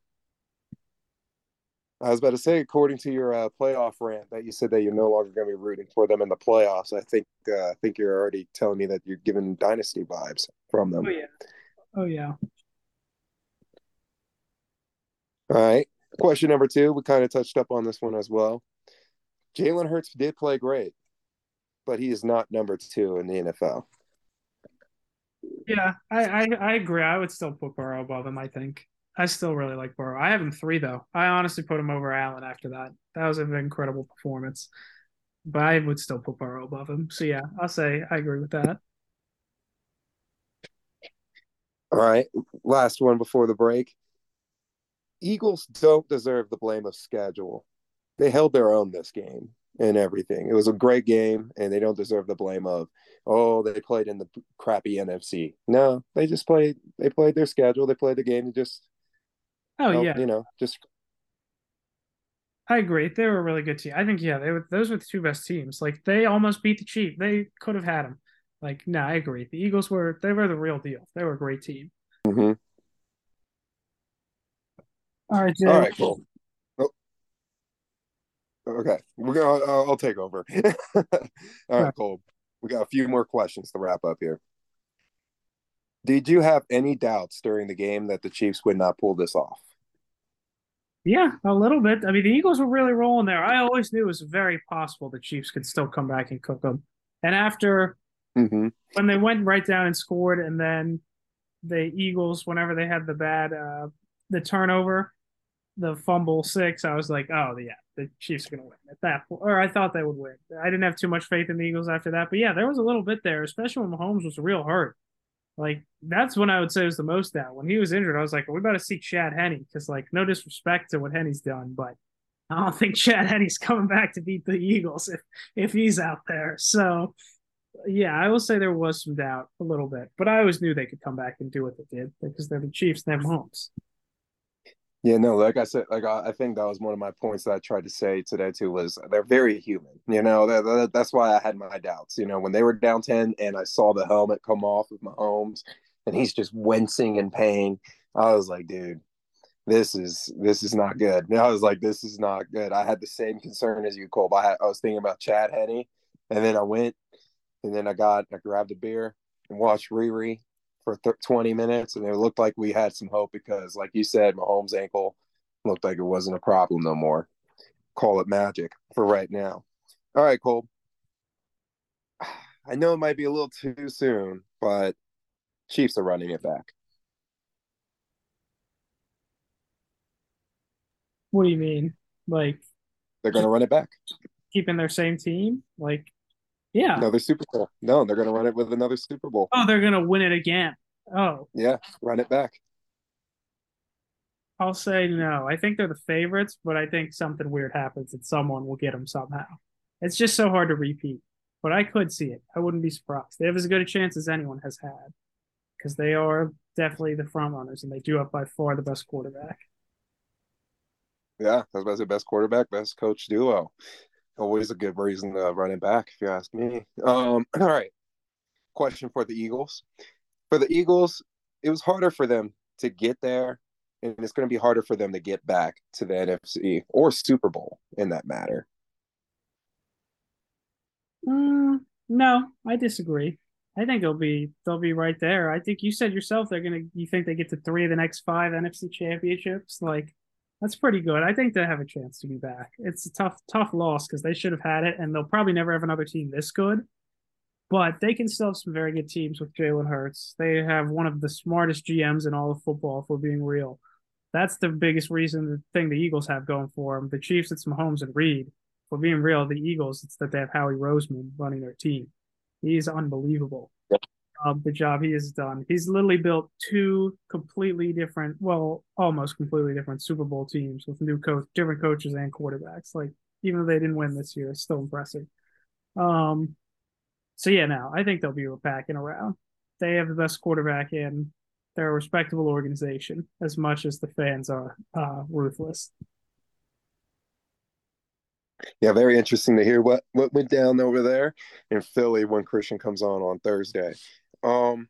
I was about to say, according to your uh, playoff rant, that you said that you're no longer going to be rooting for them in the playoffs. I think uh, I think you're already telling me that you're giving dynasty vibes from them. Oh yeah, oh yeah. All right. Question number two. We kind of touched up on this one as well. Jalen Hurts did play great, but he is not number two in the NFL. Yeah, I, I, I agree. I would still put Burrow above him. I think. I still really like Burrow. I have him three though. I honestly put him over Allen after that. That was an incredible performance. But I would still put Burrow above him. So yeah, I'll say I agree with that. All right. Last one before the break. Eagles don't deserve the blame of schedule. They held their own this game and everything. It was a great game, and they don't deserve the blame of, oh, they played in the crappy NFC. No, they just played. They played their schedule. They played the game. And just Oh help, yeah, you know, just. I agree. They were a really good team. I think yeah, they were. Those were the two best teams. Like they almost beat the Chiefs. They could have had them. Like no, I agree. The Eagles were they were the real deal. They were a great team. Mm-hmm. All right, Jay. All right, cool. Okay, we're gonna. Uh, I'll take over. [laughs] All right, Cole. We got a few more questions to wrap up here. Did you have any doubts during the game that the Chiefs would not pull this off? Yeah, a little bit. I mean, the Eagles were really rolling there. I always knew it was very possible the Chiefs could still come back and cook them. And after mm-hmm. when they went right down and scored, and then the Eagles, whenever they had the bad uh, the turnover, the fumble six, I was like, oh yeah, the Chiefs are gonna win at that point. Or I thought they would win. I didn't have too much faith in the Eagles after that, but yeah, there was a little bit there, especially when Mahomes was real hurt. Like that's when I would say was the most doubt. When he was injured, I was like, we better see Chad Henne because, like, no disrespect to what Henne's done, but I don't think Chad Henne's [laughs] coming back to beat the Eagles if if he's out there. So, yeah, I will say there was some doubt a little bit, but I always knew they could come back and do what they did because they're the Chiefs, they're Mahomes. Yeah, no, like I said, like I, I, think that was one of my points that I tried to say today too was they're very human. You know, that, that, that's why I had my doubts. You know, when they were down ten and I saw the helmet come off of Mahomes, and he's just wincing in pain, I was like, dude, this is this is not good. And I was like, this is not good. I had the same concern as you, Cole. I, I was thinking about Chad Henne, and then I went, and then I got I grabbed a beer and watched Riri, for th- 20 minutes, and it looked like we had some hope because, like you said, Mahomes' ankle looked like it wasn't a problem no more. Call it magic for right now. All right, Cole. [sighs] I know it might be a little too soon, but Chiefs are running it back. What do you mean? Like they're going to run it back, keeping their same team? Like yeah. Another Super Bowl. No, they're going to run it with another Super Bowl. Oh, they're going to win it again. Oh. Yeah, run it back. I'll say no. I think they're the favorites, but I think something weird happens and someone will get them somehow. It's just so hard to repeat, but I could see it. I wouldn't be surprised. They have as good a chance as anyone has had because they are definitely the front runners and they do have by far the best quarterback. Yeah, that's about the best quarterback, best coach duo always a good reason to run it back, if you ask me. Um, [clears throat] all right. Question for the Eagles. For the Eagles, it was harder for them to get there and it's going to be harder for them to get back to the NFC or Super Bowl in that matter. Mm, no, I disagree. I think they'll be they'll be right there. I think you said yourself they're gonna. You think they get to three of the next five NFC championships? Like that's pretty good. I think they have a chance to be back. It's a tough tough loss because they should have had it, and they'll probably never have another team this good. But they can still have some very good teams with Jalen Hurts. They have one of the smartest GMs in all of football, for being real. That's the biggest reason, the thing the Eagles have going for them. The Chiefs, it's Mahomes and Reid. For being real, the Eagles, it's that they have Howie Roseman running their team. He's unbelievable. Um, the job he has done. He's literally built two completely different, well, almost completely different Super Bowl teams with new coach, different coaches and quarterbacks. Like even though they didn't win this year, it's still impressive. Um, so yeah, now I think they'll be backing around. They have the best quarterback in. They're a respectable organization, as much as the fans are uh, ruthless. Yeah, very interesting to hear what what went down over there in Philly when Christian comes on on Thursday. Um,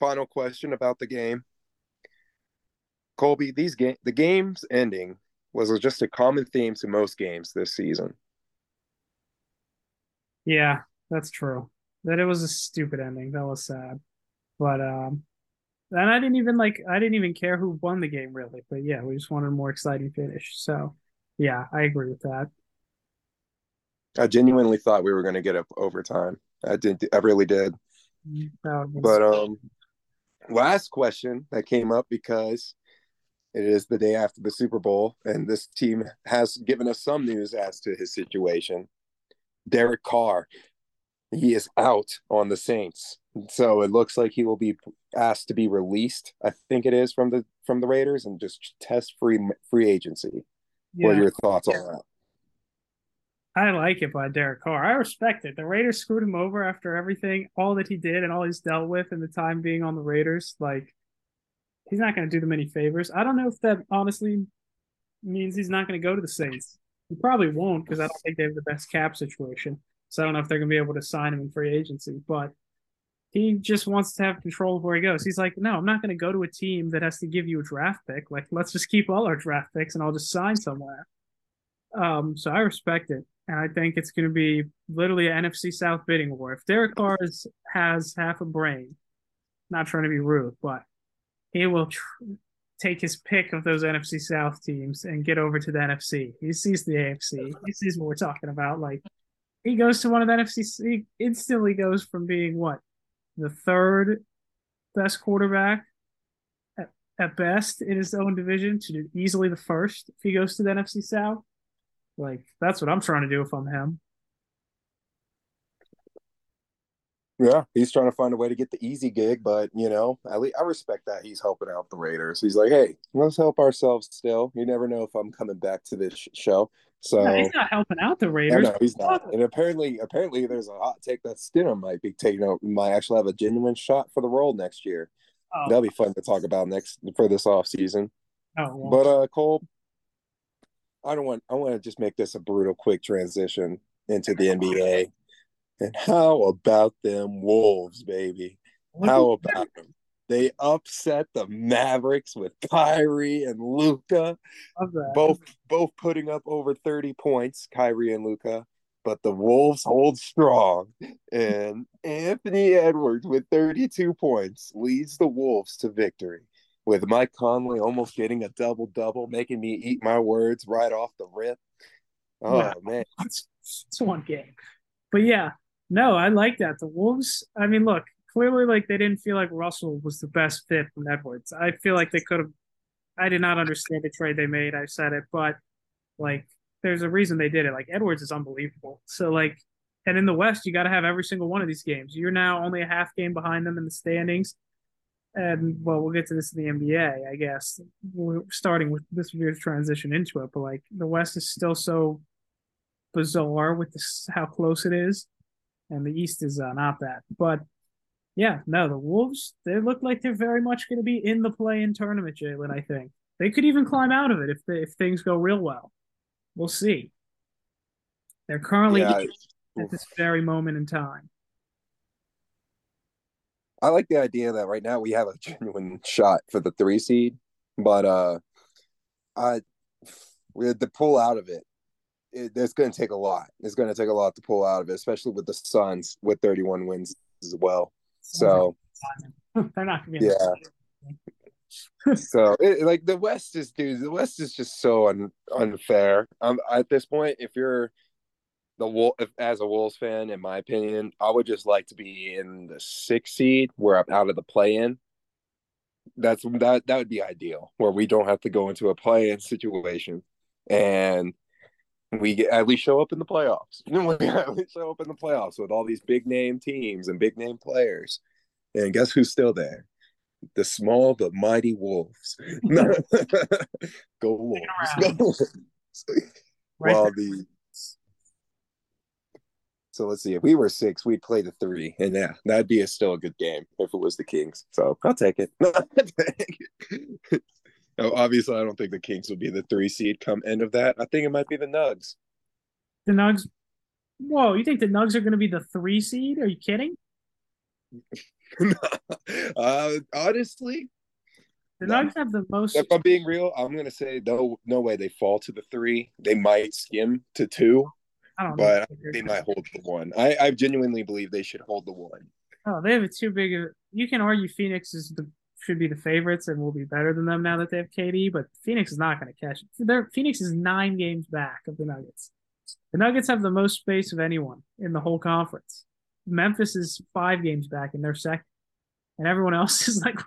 final question about the game, Colby. These game the games ending was just a common theme to most games this season. Yeah, that's true. That it was a stupid ending. That was sad. But um and I didn't even like I didn't even care who won the game really. But yeah, we just wanted a more exciting finish. So yeah, I agree with that. I genuinely thought we were going to get up overtime. I did. I really did. But um, last question that came up because it is the day after the Super Bowl, and this team has given us some news as to his situation. Derek Carr he is out on the Saints. So it looks like he will be asked to be released. I think it is from the from the Raiders and just test free free agency. Yeah. What are your thoughts on that? I like it by Derek Carr. I respect it. The Raiders screwed him over after everything, all that he did and all he's dealt with in the time being on the Raiders. Like he's not going to do them any favors. I don't know if that honestly means he's not going to go to the Saints. He probably won't because I don't think they have the best cap situation. So I don't know if they're going to be able to sign him in free agency, but he just wants to have control of where he goes. He's like, no, I'm not going to go to a team that has to give you a draft pick. Like, let's just keep all our draft picks and I'll just sign somewhere. Um, so I respect it. And I think it's going to be literally an NFC South bidding war. If Derek Carr is, has half a brain, not trying to be rude, but he will tr- take his pick of those NFC South teams and get over to the NFC. He sees the AFC. He sees what we're talking about. Like, he goes to one of the NFC. He instantly goes from being what the third best quarterback at, at best in his own division to easily the first if he goes to the NFC South. Like that's what I'm trying to do if I'm him. Yeah, he's trying to find a way to get the easy gig, but you know, at least I respect that he's helping out the Raiders. He's like, "Hey, let's help ourselves." Still, you never know if I'm coming back to this show. So no, he's not helping out the Raiders. No, he's not. And apparently, apparently, there's a hot take that Stidham might be taking out, might actually have a genuine shot for the role next year. Oh. That'll be fun to talk about next for this off season. Oh, well. but uh, Cole, I don't want. I want to just make this a brutal, quick transition into the NBA. And how about them Wolves, baby? How about them? They upset the Mavericks with Kyrie and Luka, both both putting up over thirty points. Kyrie and Luka, but the Wolves hold strong, and Anthony Edwards with thirty-two points leads the Wolves to victory. With Mike Conley almost getting a double double, making me eat my words right off the rip. Oh man, it's, it's one game, but yeah, no, I like that. The Wolves. I mean, look, clearly, like they didn't feel like Russell was the best fit from Edwards. I feel like they could have. I did not understand the trade they made. I said it, but like, there's a reason they did it. Like Edwards is unbelievable. So like, and in the West, you got to have every single one of these games. You're now only a half game behind them in the standings. And well, we'll get to this in the NBA, I guess. We're starting with this weird transition into it, but like the West is still so bizarre with this, how close it is and the East is uh, not that. But yeah, no, the Wolves they look like they're very much going to be in the play-in tournament, Jalen. I think they could even climb out of it if they, if things go real well. We'll see. They're currently yeah, at this very moment in time. I like the idea that right now we have a genuine [laughs] shot for the three seed but uh, I we had to pull out of it. it it's going to take a lot. It's going to take a lot to pull out of it, especially with the Suns with 31 wins as well. So [laughs] they're not going to be. Yeah. [laughs] so it, like the West is, dude. The West is just so un, unfair. Um, at this point, if you're the Wolf, as a Wolves fan, in my opinion, I would just like to be in the sixth seed where I'm out of the play-in. That's that that would be ideal, where we don't have to go into a play-in situation, and we get, at least show up in the playoffs. [laughs] we at least show up in the playoffs with all these big name teams and big name players. And guess who's still there? The small but mighty Wolves. [laughs] [laughs] Go Wolves. Go Wolves. Right well, the so let's see. If we were six, we'd play the three, and yeah, that'd be a still a good game if it was the Kings. So I'll take it. [laughs] oh, obviously, I don't think the Kings would be the three seed come end of that. I think it might be the Nugs. The Nugs. Whoa, you think the Nugs are going to be the three seed? Are you kidding? [laughs] uh, honestly, the no. Nugs have the most. If I'm being real, I'm gonna say no. No way they fall to the three. They might skim to two, I don't but know. they might hold the one. I, I genuinely believe they should hold the one. Oh, they have a too big. Of, you can argue Phoenix is the should be the favorites and will be better than them now that they have KD, but Phoenix is not going to catch it. Their Phoenix is nine games back of the Nuggets. The Nuggets have the most space of anyone in the whole conference. Memphis is five games back in their second, and everyone else [laughs] is like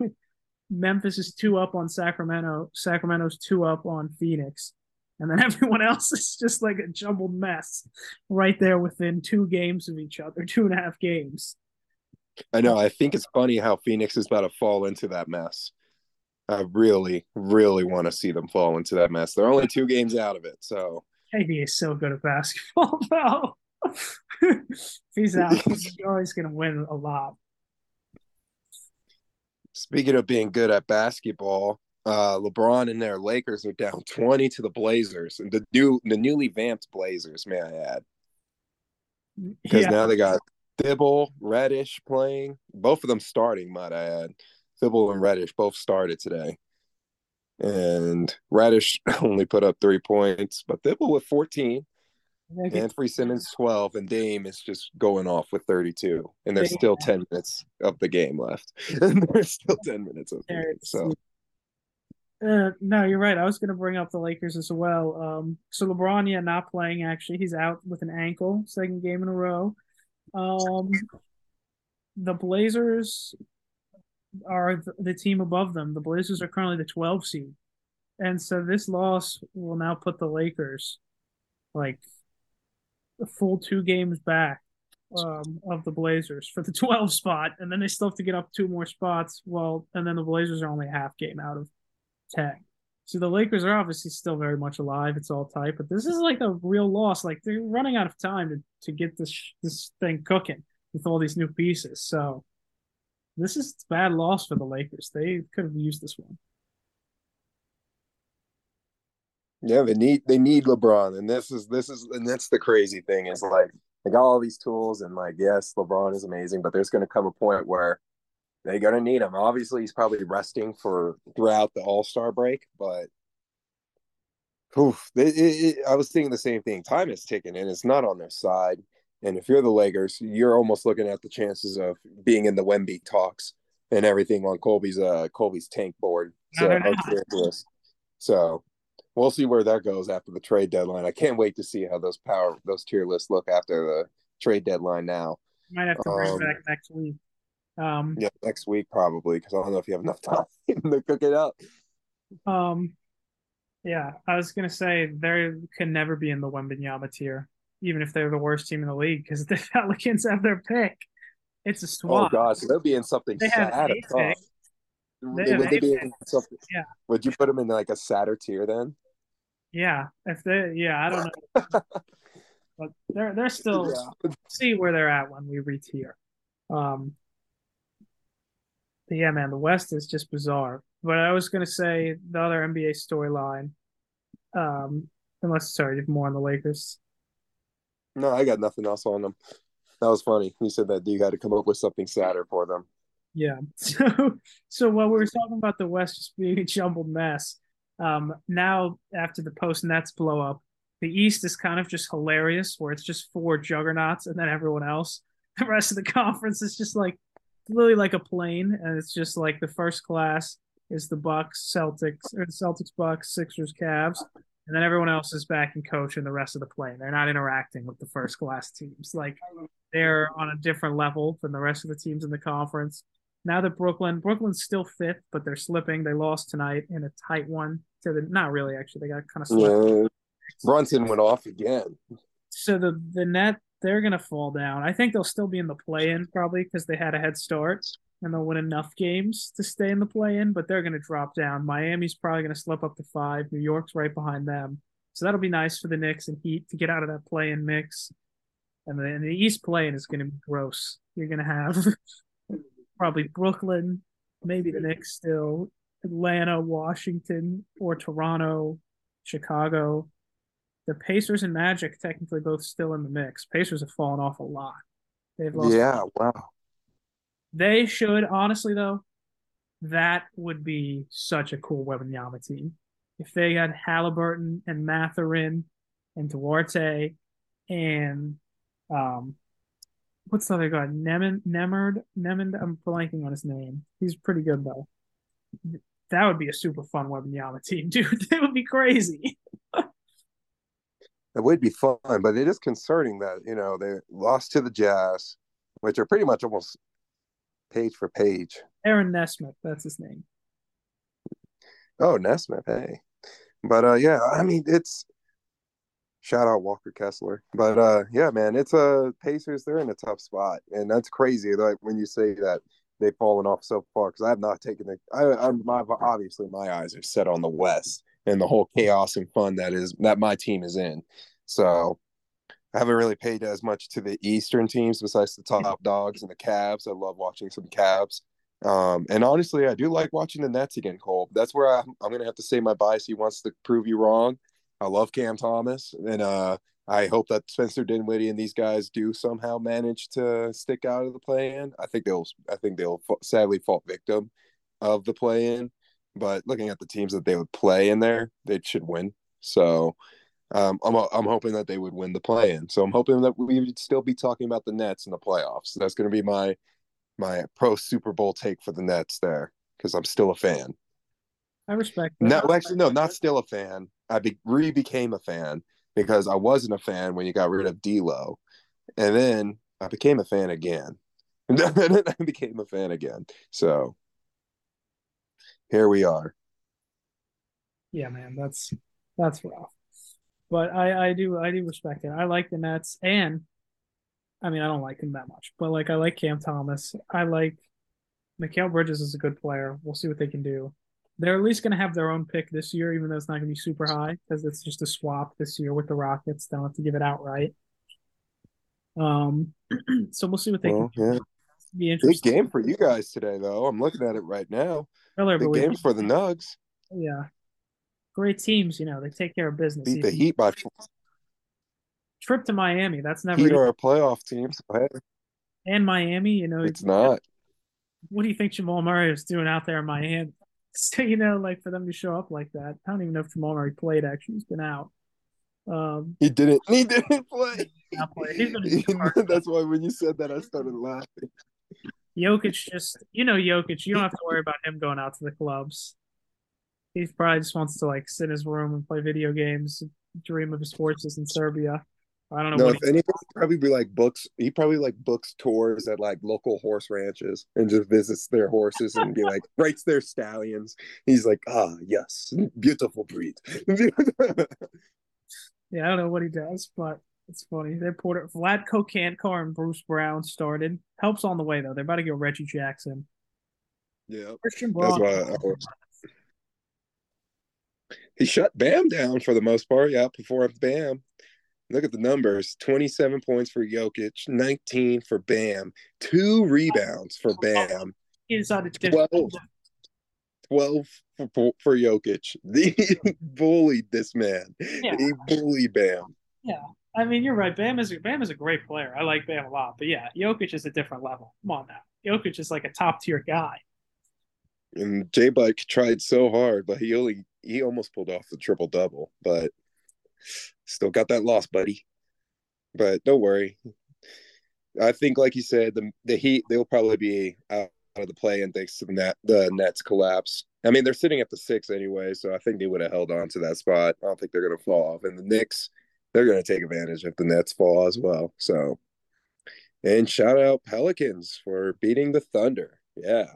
Memphis is two up on Sacramento. Sacramento's two up on Phoenix and then [laughs] everyone else is just like a jumbled mess right there within two games of each other, two and a half games. I know. I think it's funny how Phoenix is about to fall into that mess. I really, really want to see them fall into that mess. They're only two games out of it, so KD is so good at basketball, [laughs] though. he's out, [laughs] he's always going to win a lot. Speaking of being good at basketball, uh, LeBron and their Lakers are down [laughs] 20 to the Blazers and the new the newly vamped Blazers, may I add. Because yeah. now they got Thybulle, Reddish playing, both of them starting, might I add. Thybulle and Reddish both started today. And Reddish [laughs] only put up three points, but Thybulle with 14. Anfernee Simons 12, and Dame is just going off with 32. And there's still 10 minutes of the game left. and [laughs] there's still 10 minutes of the game. So uh, no, you're right. I was going to bring up the Lakers as well. Um, so LeBron, yeah, not playing. Actually, he's out with an ankle, second game in a row. Um, the Blazers are the team above them. The Blazers are currently the 12 seed, and so this loss will now put the Lakers like a full two games back um, of the Blazers for the [laughs] 12 spot, and then they still have to get up two more spots. Well, and then the Blazers are only a half game out of tag. So the Lakers are obviously still very much alive. It's all tight, but this is like a real loss. Like they're running out of time to, to get this this thing cooking with all these new pieces. So this is bad loss for the Lakers. They could have used this one. Yeah, they need they need LeBron, and this is this is and that's the crazy thing is like they got all these tools, and like yes, LeBron is amazing, but there's going to come a point where they're gonna need him. Obviously, he's probably resting for throughout the All Star break, but oof, it, it, I was thinking the same thing. Time is ticking, and it's not on their side. And if you're the Lakers, you're almost looking at the chances of being in the Wemby talks and everything on Colby's uh Colby's tank board. So, so we'll see where that goes after the trade deadline. I can't wait to see how those power those tier lists look after the trade deadline. Now, might have to bring um, back next week. Um, yeah, next week probably because I don't know if you have enough [laughs] time to cook it up. Um, yeah, I was gonna say they can never be in the Wembanyama tier, even if they're the worst team in the league, because [laughs] the Pelicans have their pick. It's a swap. Oh gosh, so they'll be in something they sad. Have a They would they be in something? Yeah. Would you put them in like a sadder tier then? Yeah, if they, yeah, I don't know, [laughs] but they're they're still yeah. see where they're at when we re-tier. Um, yeah, man, the West is just bizarre. But I was gonna say the other NBA storyline. Um, unless sorry, you have more on the Lakers. No, I got nothing else on them. That was funny. You said that you got to come up with something sadder for them. Yeah. [laughs] So, so while we were talking about the West just being a jumbled mess, um, now after the post Nets blow up, the East is kind of just hilarious, where it's just four juggernauts and then everyone else. [laughs] The rest of the conference is just like literally like a plane, and it's just like the first class is the Bucks, Celtics, or the Celtics, Bucks, Sixers, Cavs, and then everyone else is back and coach in the rest of the plane. They're not interacting with the first class teams. Like they're on a different level than the rest of the teams in the conference. Now that Brooklyn, Brooklyn's still fifth, but they're slipping. They lost tonight in a tight one to the not really actually. They got kind of slipped. Yeah. Brunson went off again. So the the net they're gonna fall down. I think they'll still be in the play in probably because they had a head start and they'll win enough games to stay in the play in, but they're gonna drop down. Miami's probably gonna slip up to five. New York's right behind them. So that'll be nice for the Knicks and Heat to get out of that play in mix. And the, and the East playing is gonna be gross. You're gonna have [laughs] probably Brooklyn, maybe the Knicks still, Atlanta, Washington, or Toronto, Chicago. The Pacers and Magic technically both still in the mix. Pacers have fallen off a lot. They've lost. Yeah, wow. They should honestly though. That would be such a cool Wembanyama team if they had Halliburton and Mathurin and Duarte and um what's the other guy? Nemin Nemerd Nemend. I'm blanking on his name. He's pretty good though. That would be a super fun Wembanyama team, [laughs] dude. That would be crazy. It would be fun, but it is concerning that, you know, they lost to the Jazz, which are pretty much almost page for page. Aaron Nesmith, that's his name. Oh, Nesmith, hey. But uh yeah, I mean it's shout out Walker Kessler. But uh yeah, man, it's a uh, Pacers, they're in a tough spot. And that's crazy, like when you say that they've fallen off so far, because I have not taken the I I'm my obviously my eyes are set on the West and the whole chaos and fun that is that my team is in. So I haven't really paid as much to the Eastern teams besides the top dogs and the Cavs. I love watching some Cavs. Um, and honestly, I do like watching the Nets again, Cole. That's where I, I'm going to have to say my bias. He wants to prove you wrong. I love Cam Thomas, and uh, I hope that Spencer Dinwiddie and these guys do somehow manage to stick out of the play-in. I think they'll. I think they'll sadly fall victim of the play-in. But looking at the teams that they would play in there, they should win. So um, I'm I'm hoping that they would win the play-in. So I'm hoping that we would still be talking about the Nets in the playoffs. That's going to be my my pro Super Bowl take for the Nets there because I'm still a fan. I respect. That. No, actually, no, not still a fan. I be, re became a fan because I wasn't a fan when you got rid of D'Lo, and then I became a fan again. [laughs] And then I became a fan again. So here we are. Yeah, man, that's that's rough. But I I do I do respect it. I like the Nets, and I mean I don't like him that much, but like I like Cam Thomas. I like Mikal Bridges is a good player. We'll see what they can do. They're at least going to have their own pick this year, even though it's not going to be super high because it's just a swap this year with the Rockets. They don't have to give it outright. Um, [clears throat] so we'll see what they well, can. Yeah. Be interesting. Big game for you guys today, though. I'm looking at it right now. Big game for the Nugs. Yeah, great teams. You know, they take care of business. Beat the Heat by trip to Miami. That's never. Heat are a playoff team. So and Miami, you know, it's not. What do you think Jamal Murray is doing out there in Miami? [laughs] So you know, like for them to show up like that, I don't even know if Jamal Murray played. Actually, he's been out. Um, he didn't. He didn't play. [laughs] play. He's [laughs] That's why when you said that, I started laughing. Jokic just, you know, Jokic. You don't have to worry about him going out to the clubs. He probably just wants to like sit in his room and play video games, dream of his fortunes in Serbia. I don't know. No, if anything, probably be like books. He probably like books tours at like local horse ranches and just visits their horses and be like writes their stallions. He's like, ah, yes, beautiful breed. [laughs] yeah, I don't know what he does, but it's funny. They put it. Vlatko Cancar and Bruce Brown started. Helps on the way though. They're about to get Reggie Jackson. Yeah, Christian Braun. That's why I was... He shut Bam down for the most part. Yeah, before Bam. Look at the numbers 27 points for Jokic, 19 for Bam, two rebounds for Bam, inside the 12, 12 for, for Jokic. [laughs] He bullied this man. Yeah. He bullied Bam. Yeah. I mean, you're right. Bam is Bam is a great player. I like Bam a lot, but yeah, Jokic is a different level. Come on now, Jokic is like a top tier guy. And J Buck tried so hard, but he only he almost pulled off the triple double, but still got that loss, buddy. But don't worry. I think, like you said, the the Heat they'll probably be out of the play and thanks to the net the Nets collapse. I mean, they're sitting at the six anyway, so I think they would have held on to that spot. I don't think they're going to fall off. And the Knicks, they're going to take advantage if the Nets fall as well. So, and shout out Pelicans for beating the Thunder. Yeah,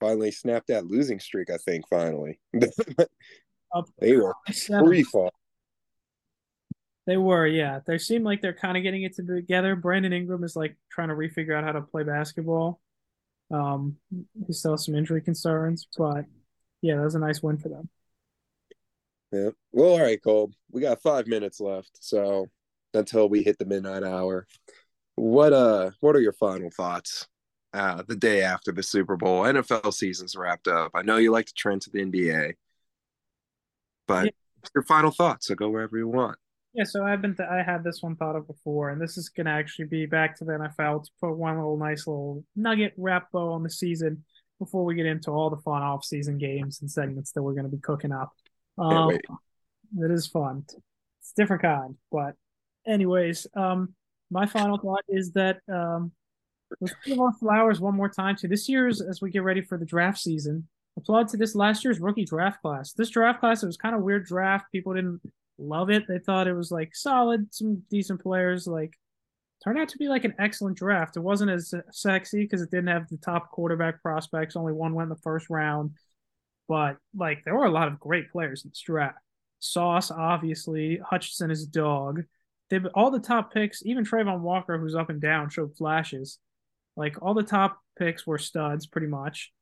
finally snapped that losing streak. I think finally [laughs] they were [laughs] free fall. They were, yeah. They seem like they're kind of getting it together. Brandon Ingram is like trying to refigure out how to play basketball. Um, he still has some injury concerns, but yeah, that was a nice win for them. Yeah. Well, all right, Cole. We got five minutes left, so until we hit the midnight hour, what uh, what are your final thoughts? Uh, the day after the Super Bowl, NFL season's wrapped up. I know you like to trend to the NBA, but yeah. your final thoughts. So go wherever you want. Yeah, so I've been th- I had this one thought of before, and this is gonna actually be back to the NFL to put one little nice little nugget wrap bow on the season before we get into all the fun off season games and segments that we're gonna be cooking up. Um, it is fun. It's different kind, but anyways, um, my final thought is that um, let's give our flowers one more time to this year's as we get ready for the draft season. Applaud to this last year's rookie draft class. This draft class it was kind of weird draft. People didn't love it. They thought it was like solid, some decent players. Like turned out to be like an excellent draft. It wasn't as sexy because it didn't have the top quarterback prospects. Only one went in the first round, but like there were a lot of great players in this draft. Sauce, obviously, Hutchinson is a dog. They all the top picks, even Travon Walker, who's up and down, showed flashes. Like all the top picks were studs, pretty much.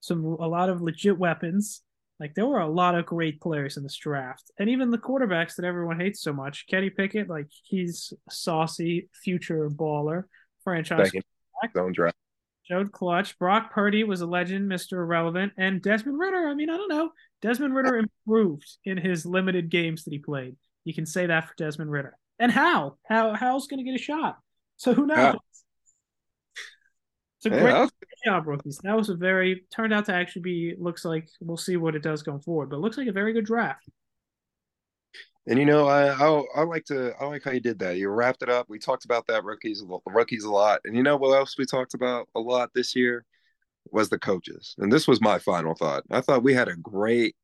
Some a lot of legit weapons. Like there were a lot of great players in this draft, and even the quarterbacks that everyone hates so much. Kenny Pickett, like he's saucy, future baller, franchise. Draft. Showed clutch. Brock Purdy was a legend, Mister Irrelevant, and Desmond Ridder, I mean, I don't know. Desmond Ridder improved in his limited games that he played. You can say that for Desmond Ridder. And how? How how's going to get a shot? So who knows? It's a great yeah, job, rookies. That was a very turned out to actually be looks like we'll see what it does going forward, but looks like a very good draft. And you know, I, I, I like to I like how you did that. You wrapped it up. We talked about that rookies rookies a lot, and you know what else we talked about a lot this year was the coaches. And this was my final thought. I thought we had a great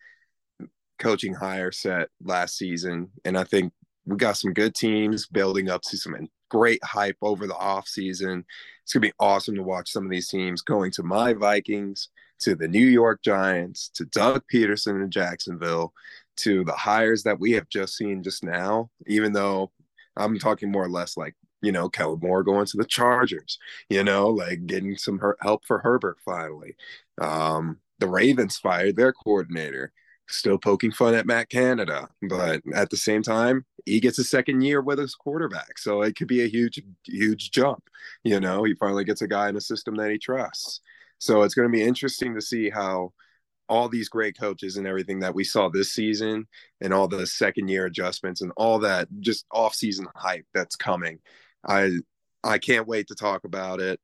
coaching hire set last season, and I think we got some good teams building up to some great hype over the off season. It's gonna be awesome to watch some of these teams going to my Vikings, to the New York Giants, to Doug Pederson in Jacksonville, to the hires that we have just seen just now. Even though I'm talking more or less like you know Kellen Moore going to the Chargers, you know, like getting some help for Herbert finally. Um, the Ravens fired their coordinator still poking fun at Matt Canada, but at the same time, he gets a second year with his quarterback, so it could be a huge, huge jump. You know, he finally gets a guy in a system that he trusts. So it's going to be interesting to see how all these great coaches and everything that we saw this season and all the second year adjustments and all that just off season hype that's coming. I I can't wait to talk about it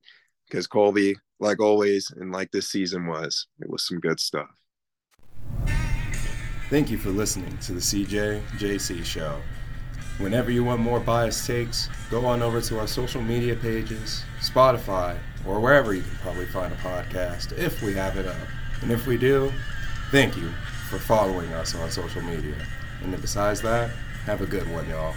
because Colby, like always, and like this season was, it was some good stuff. Thank you for listening to the CJ JC Show. Whenever you want more biased takes, go on over to our social media pages, Spotify, or wherever you can probably find a podcast if we have it up. And if we do, thank you for following us on social media. And besides that, have a good one, y'all.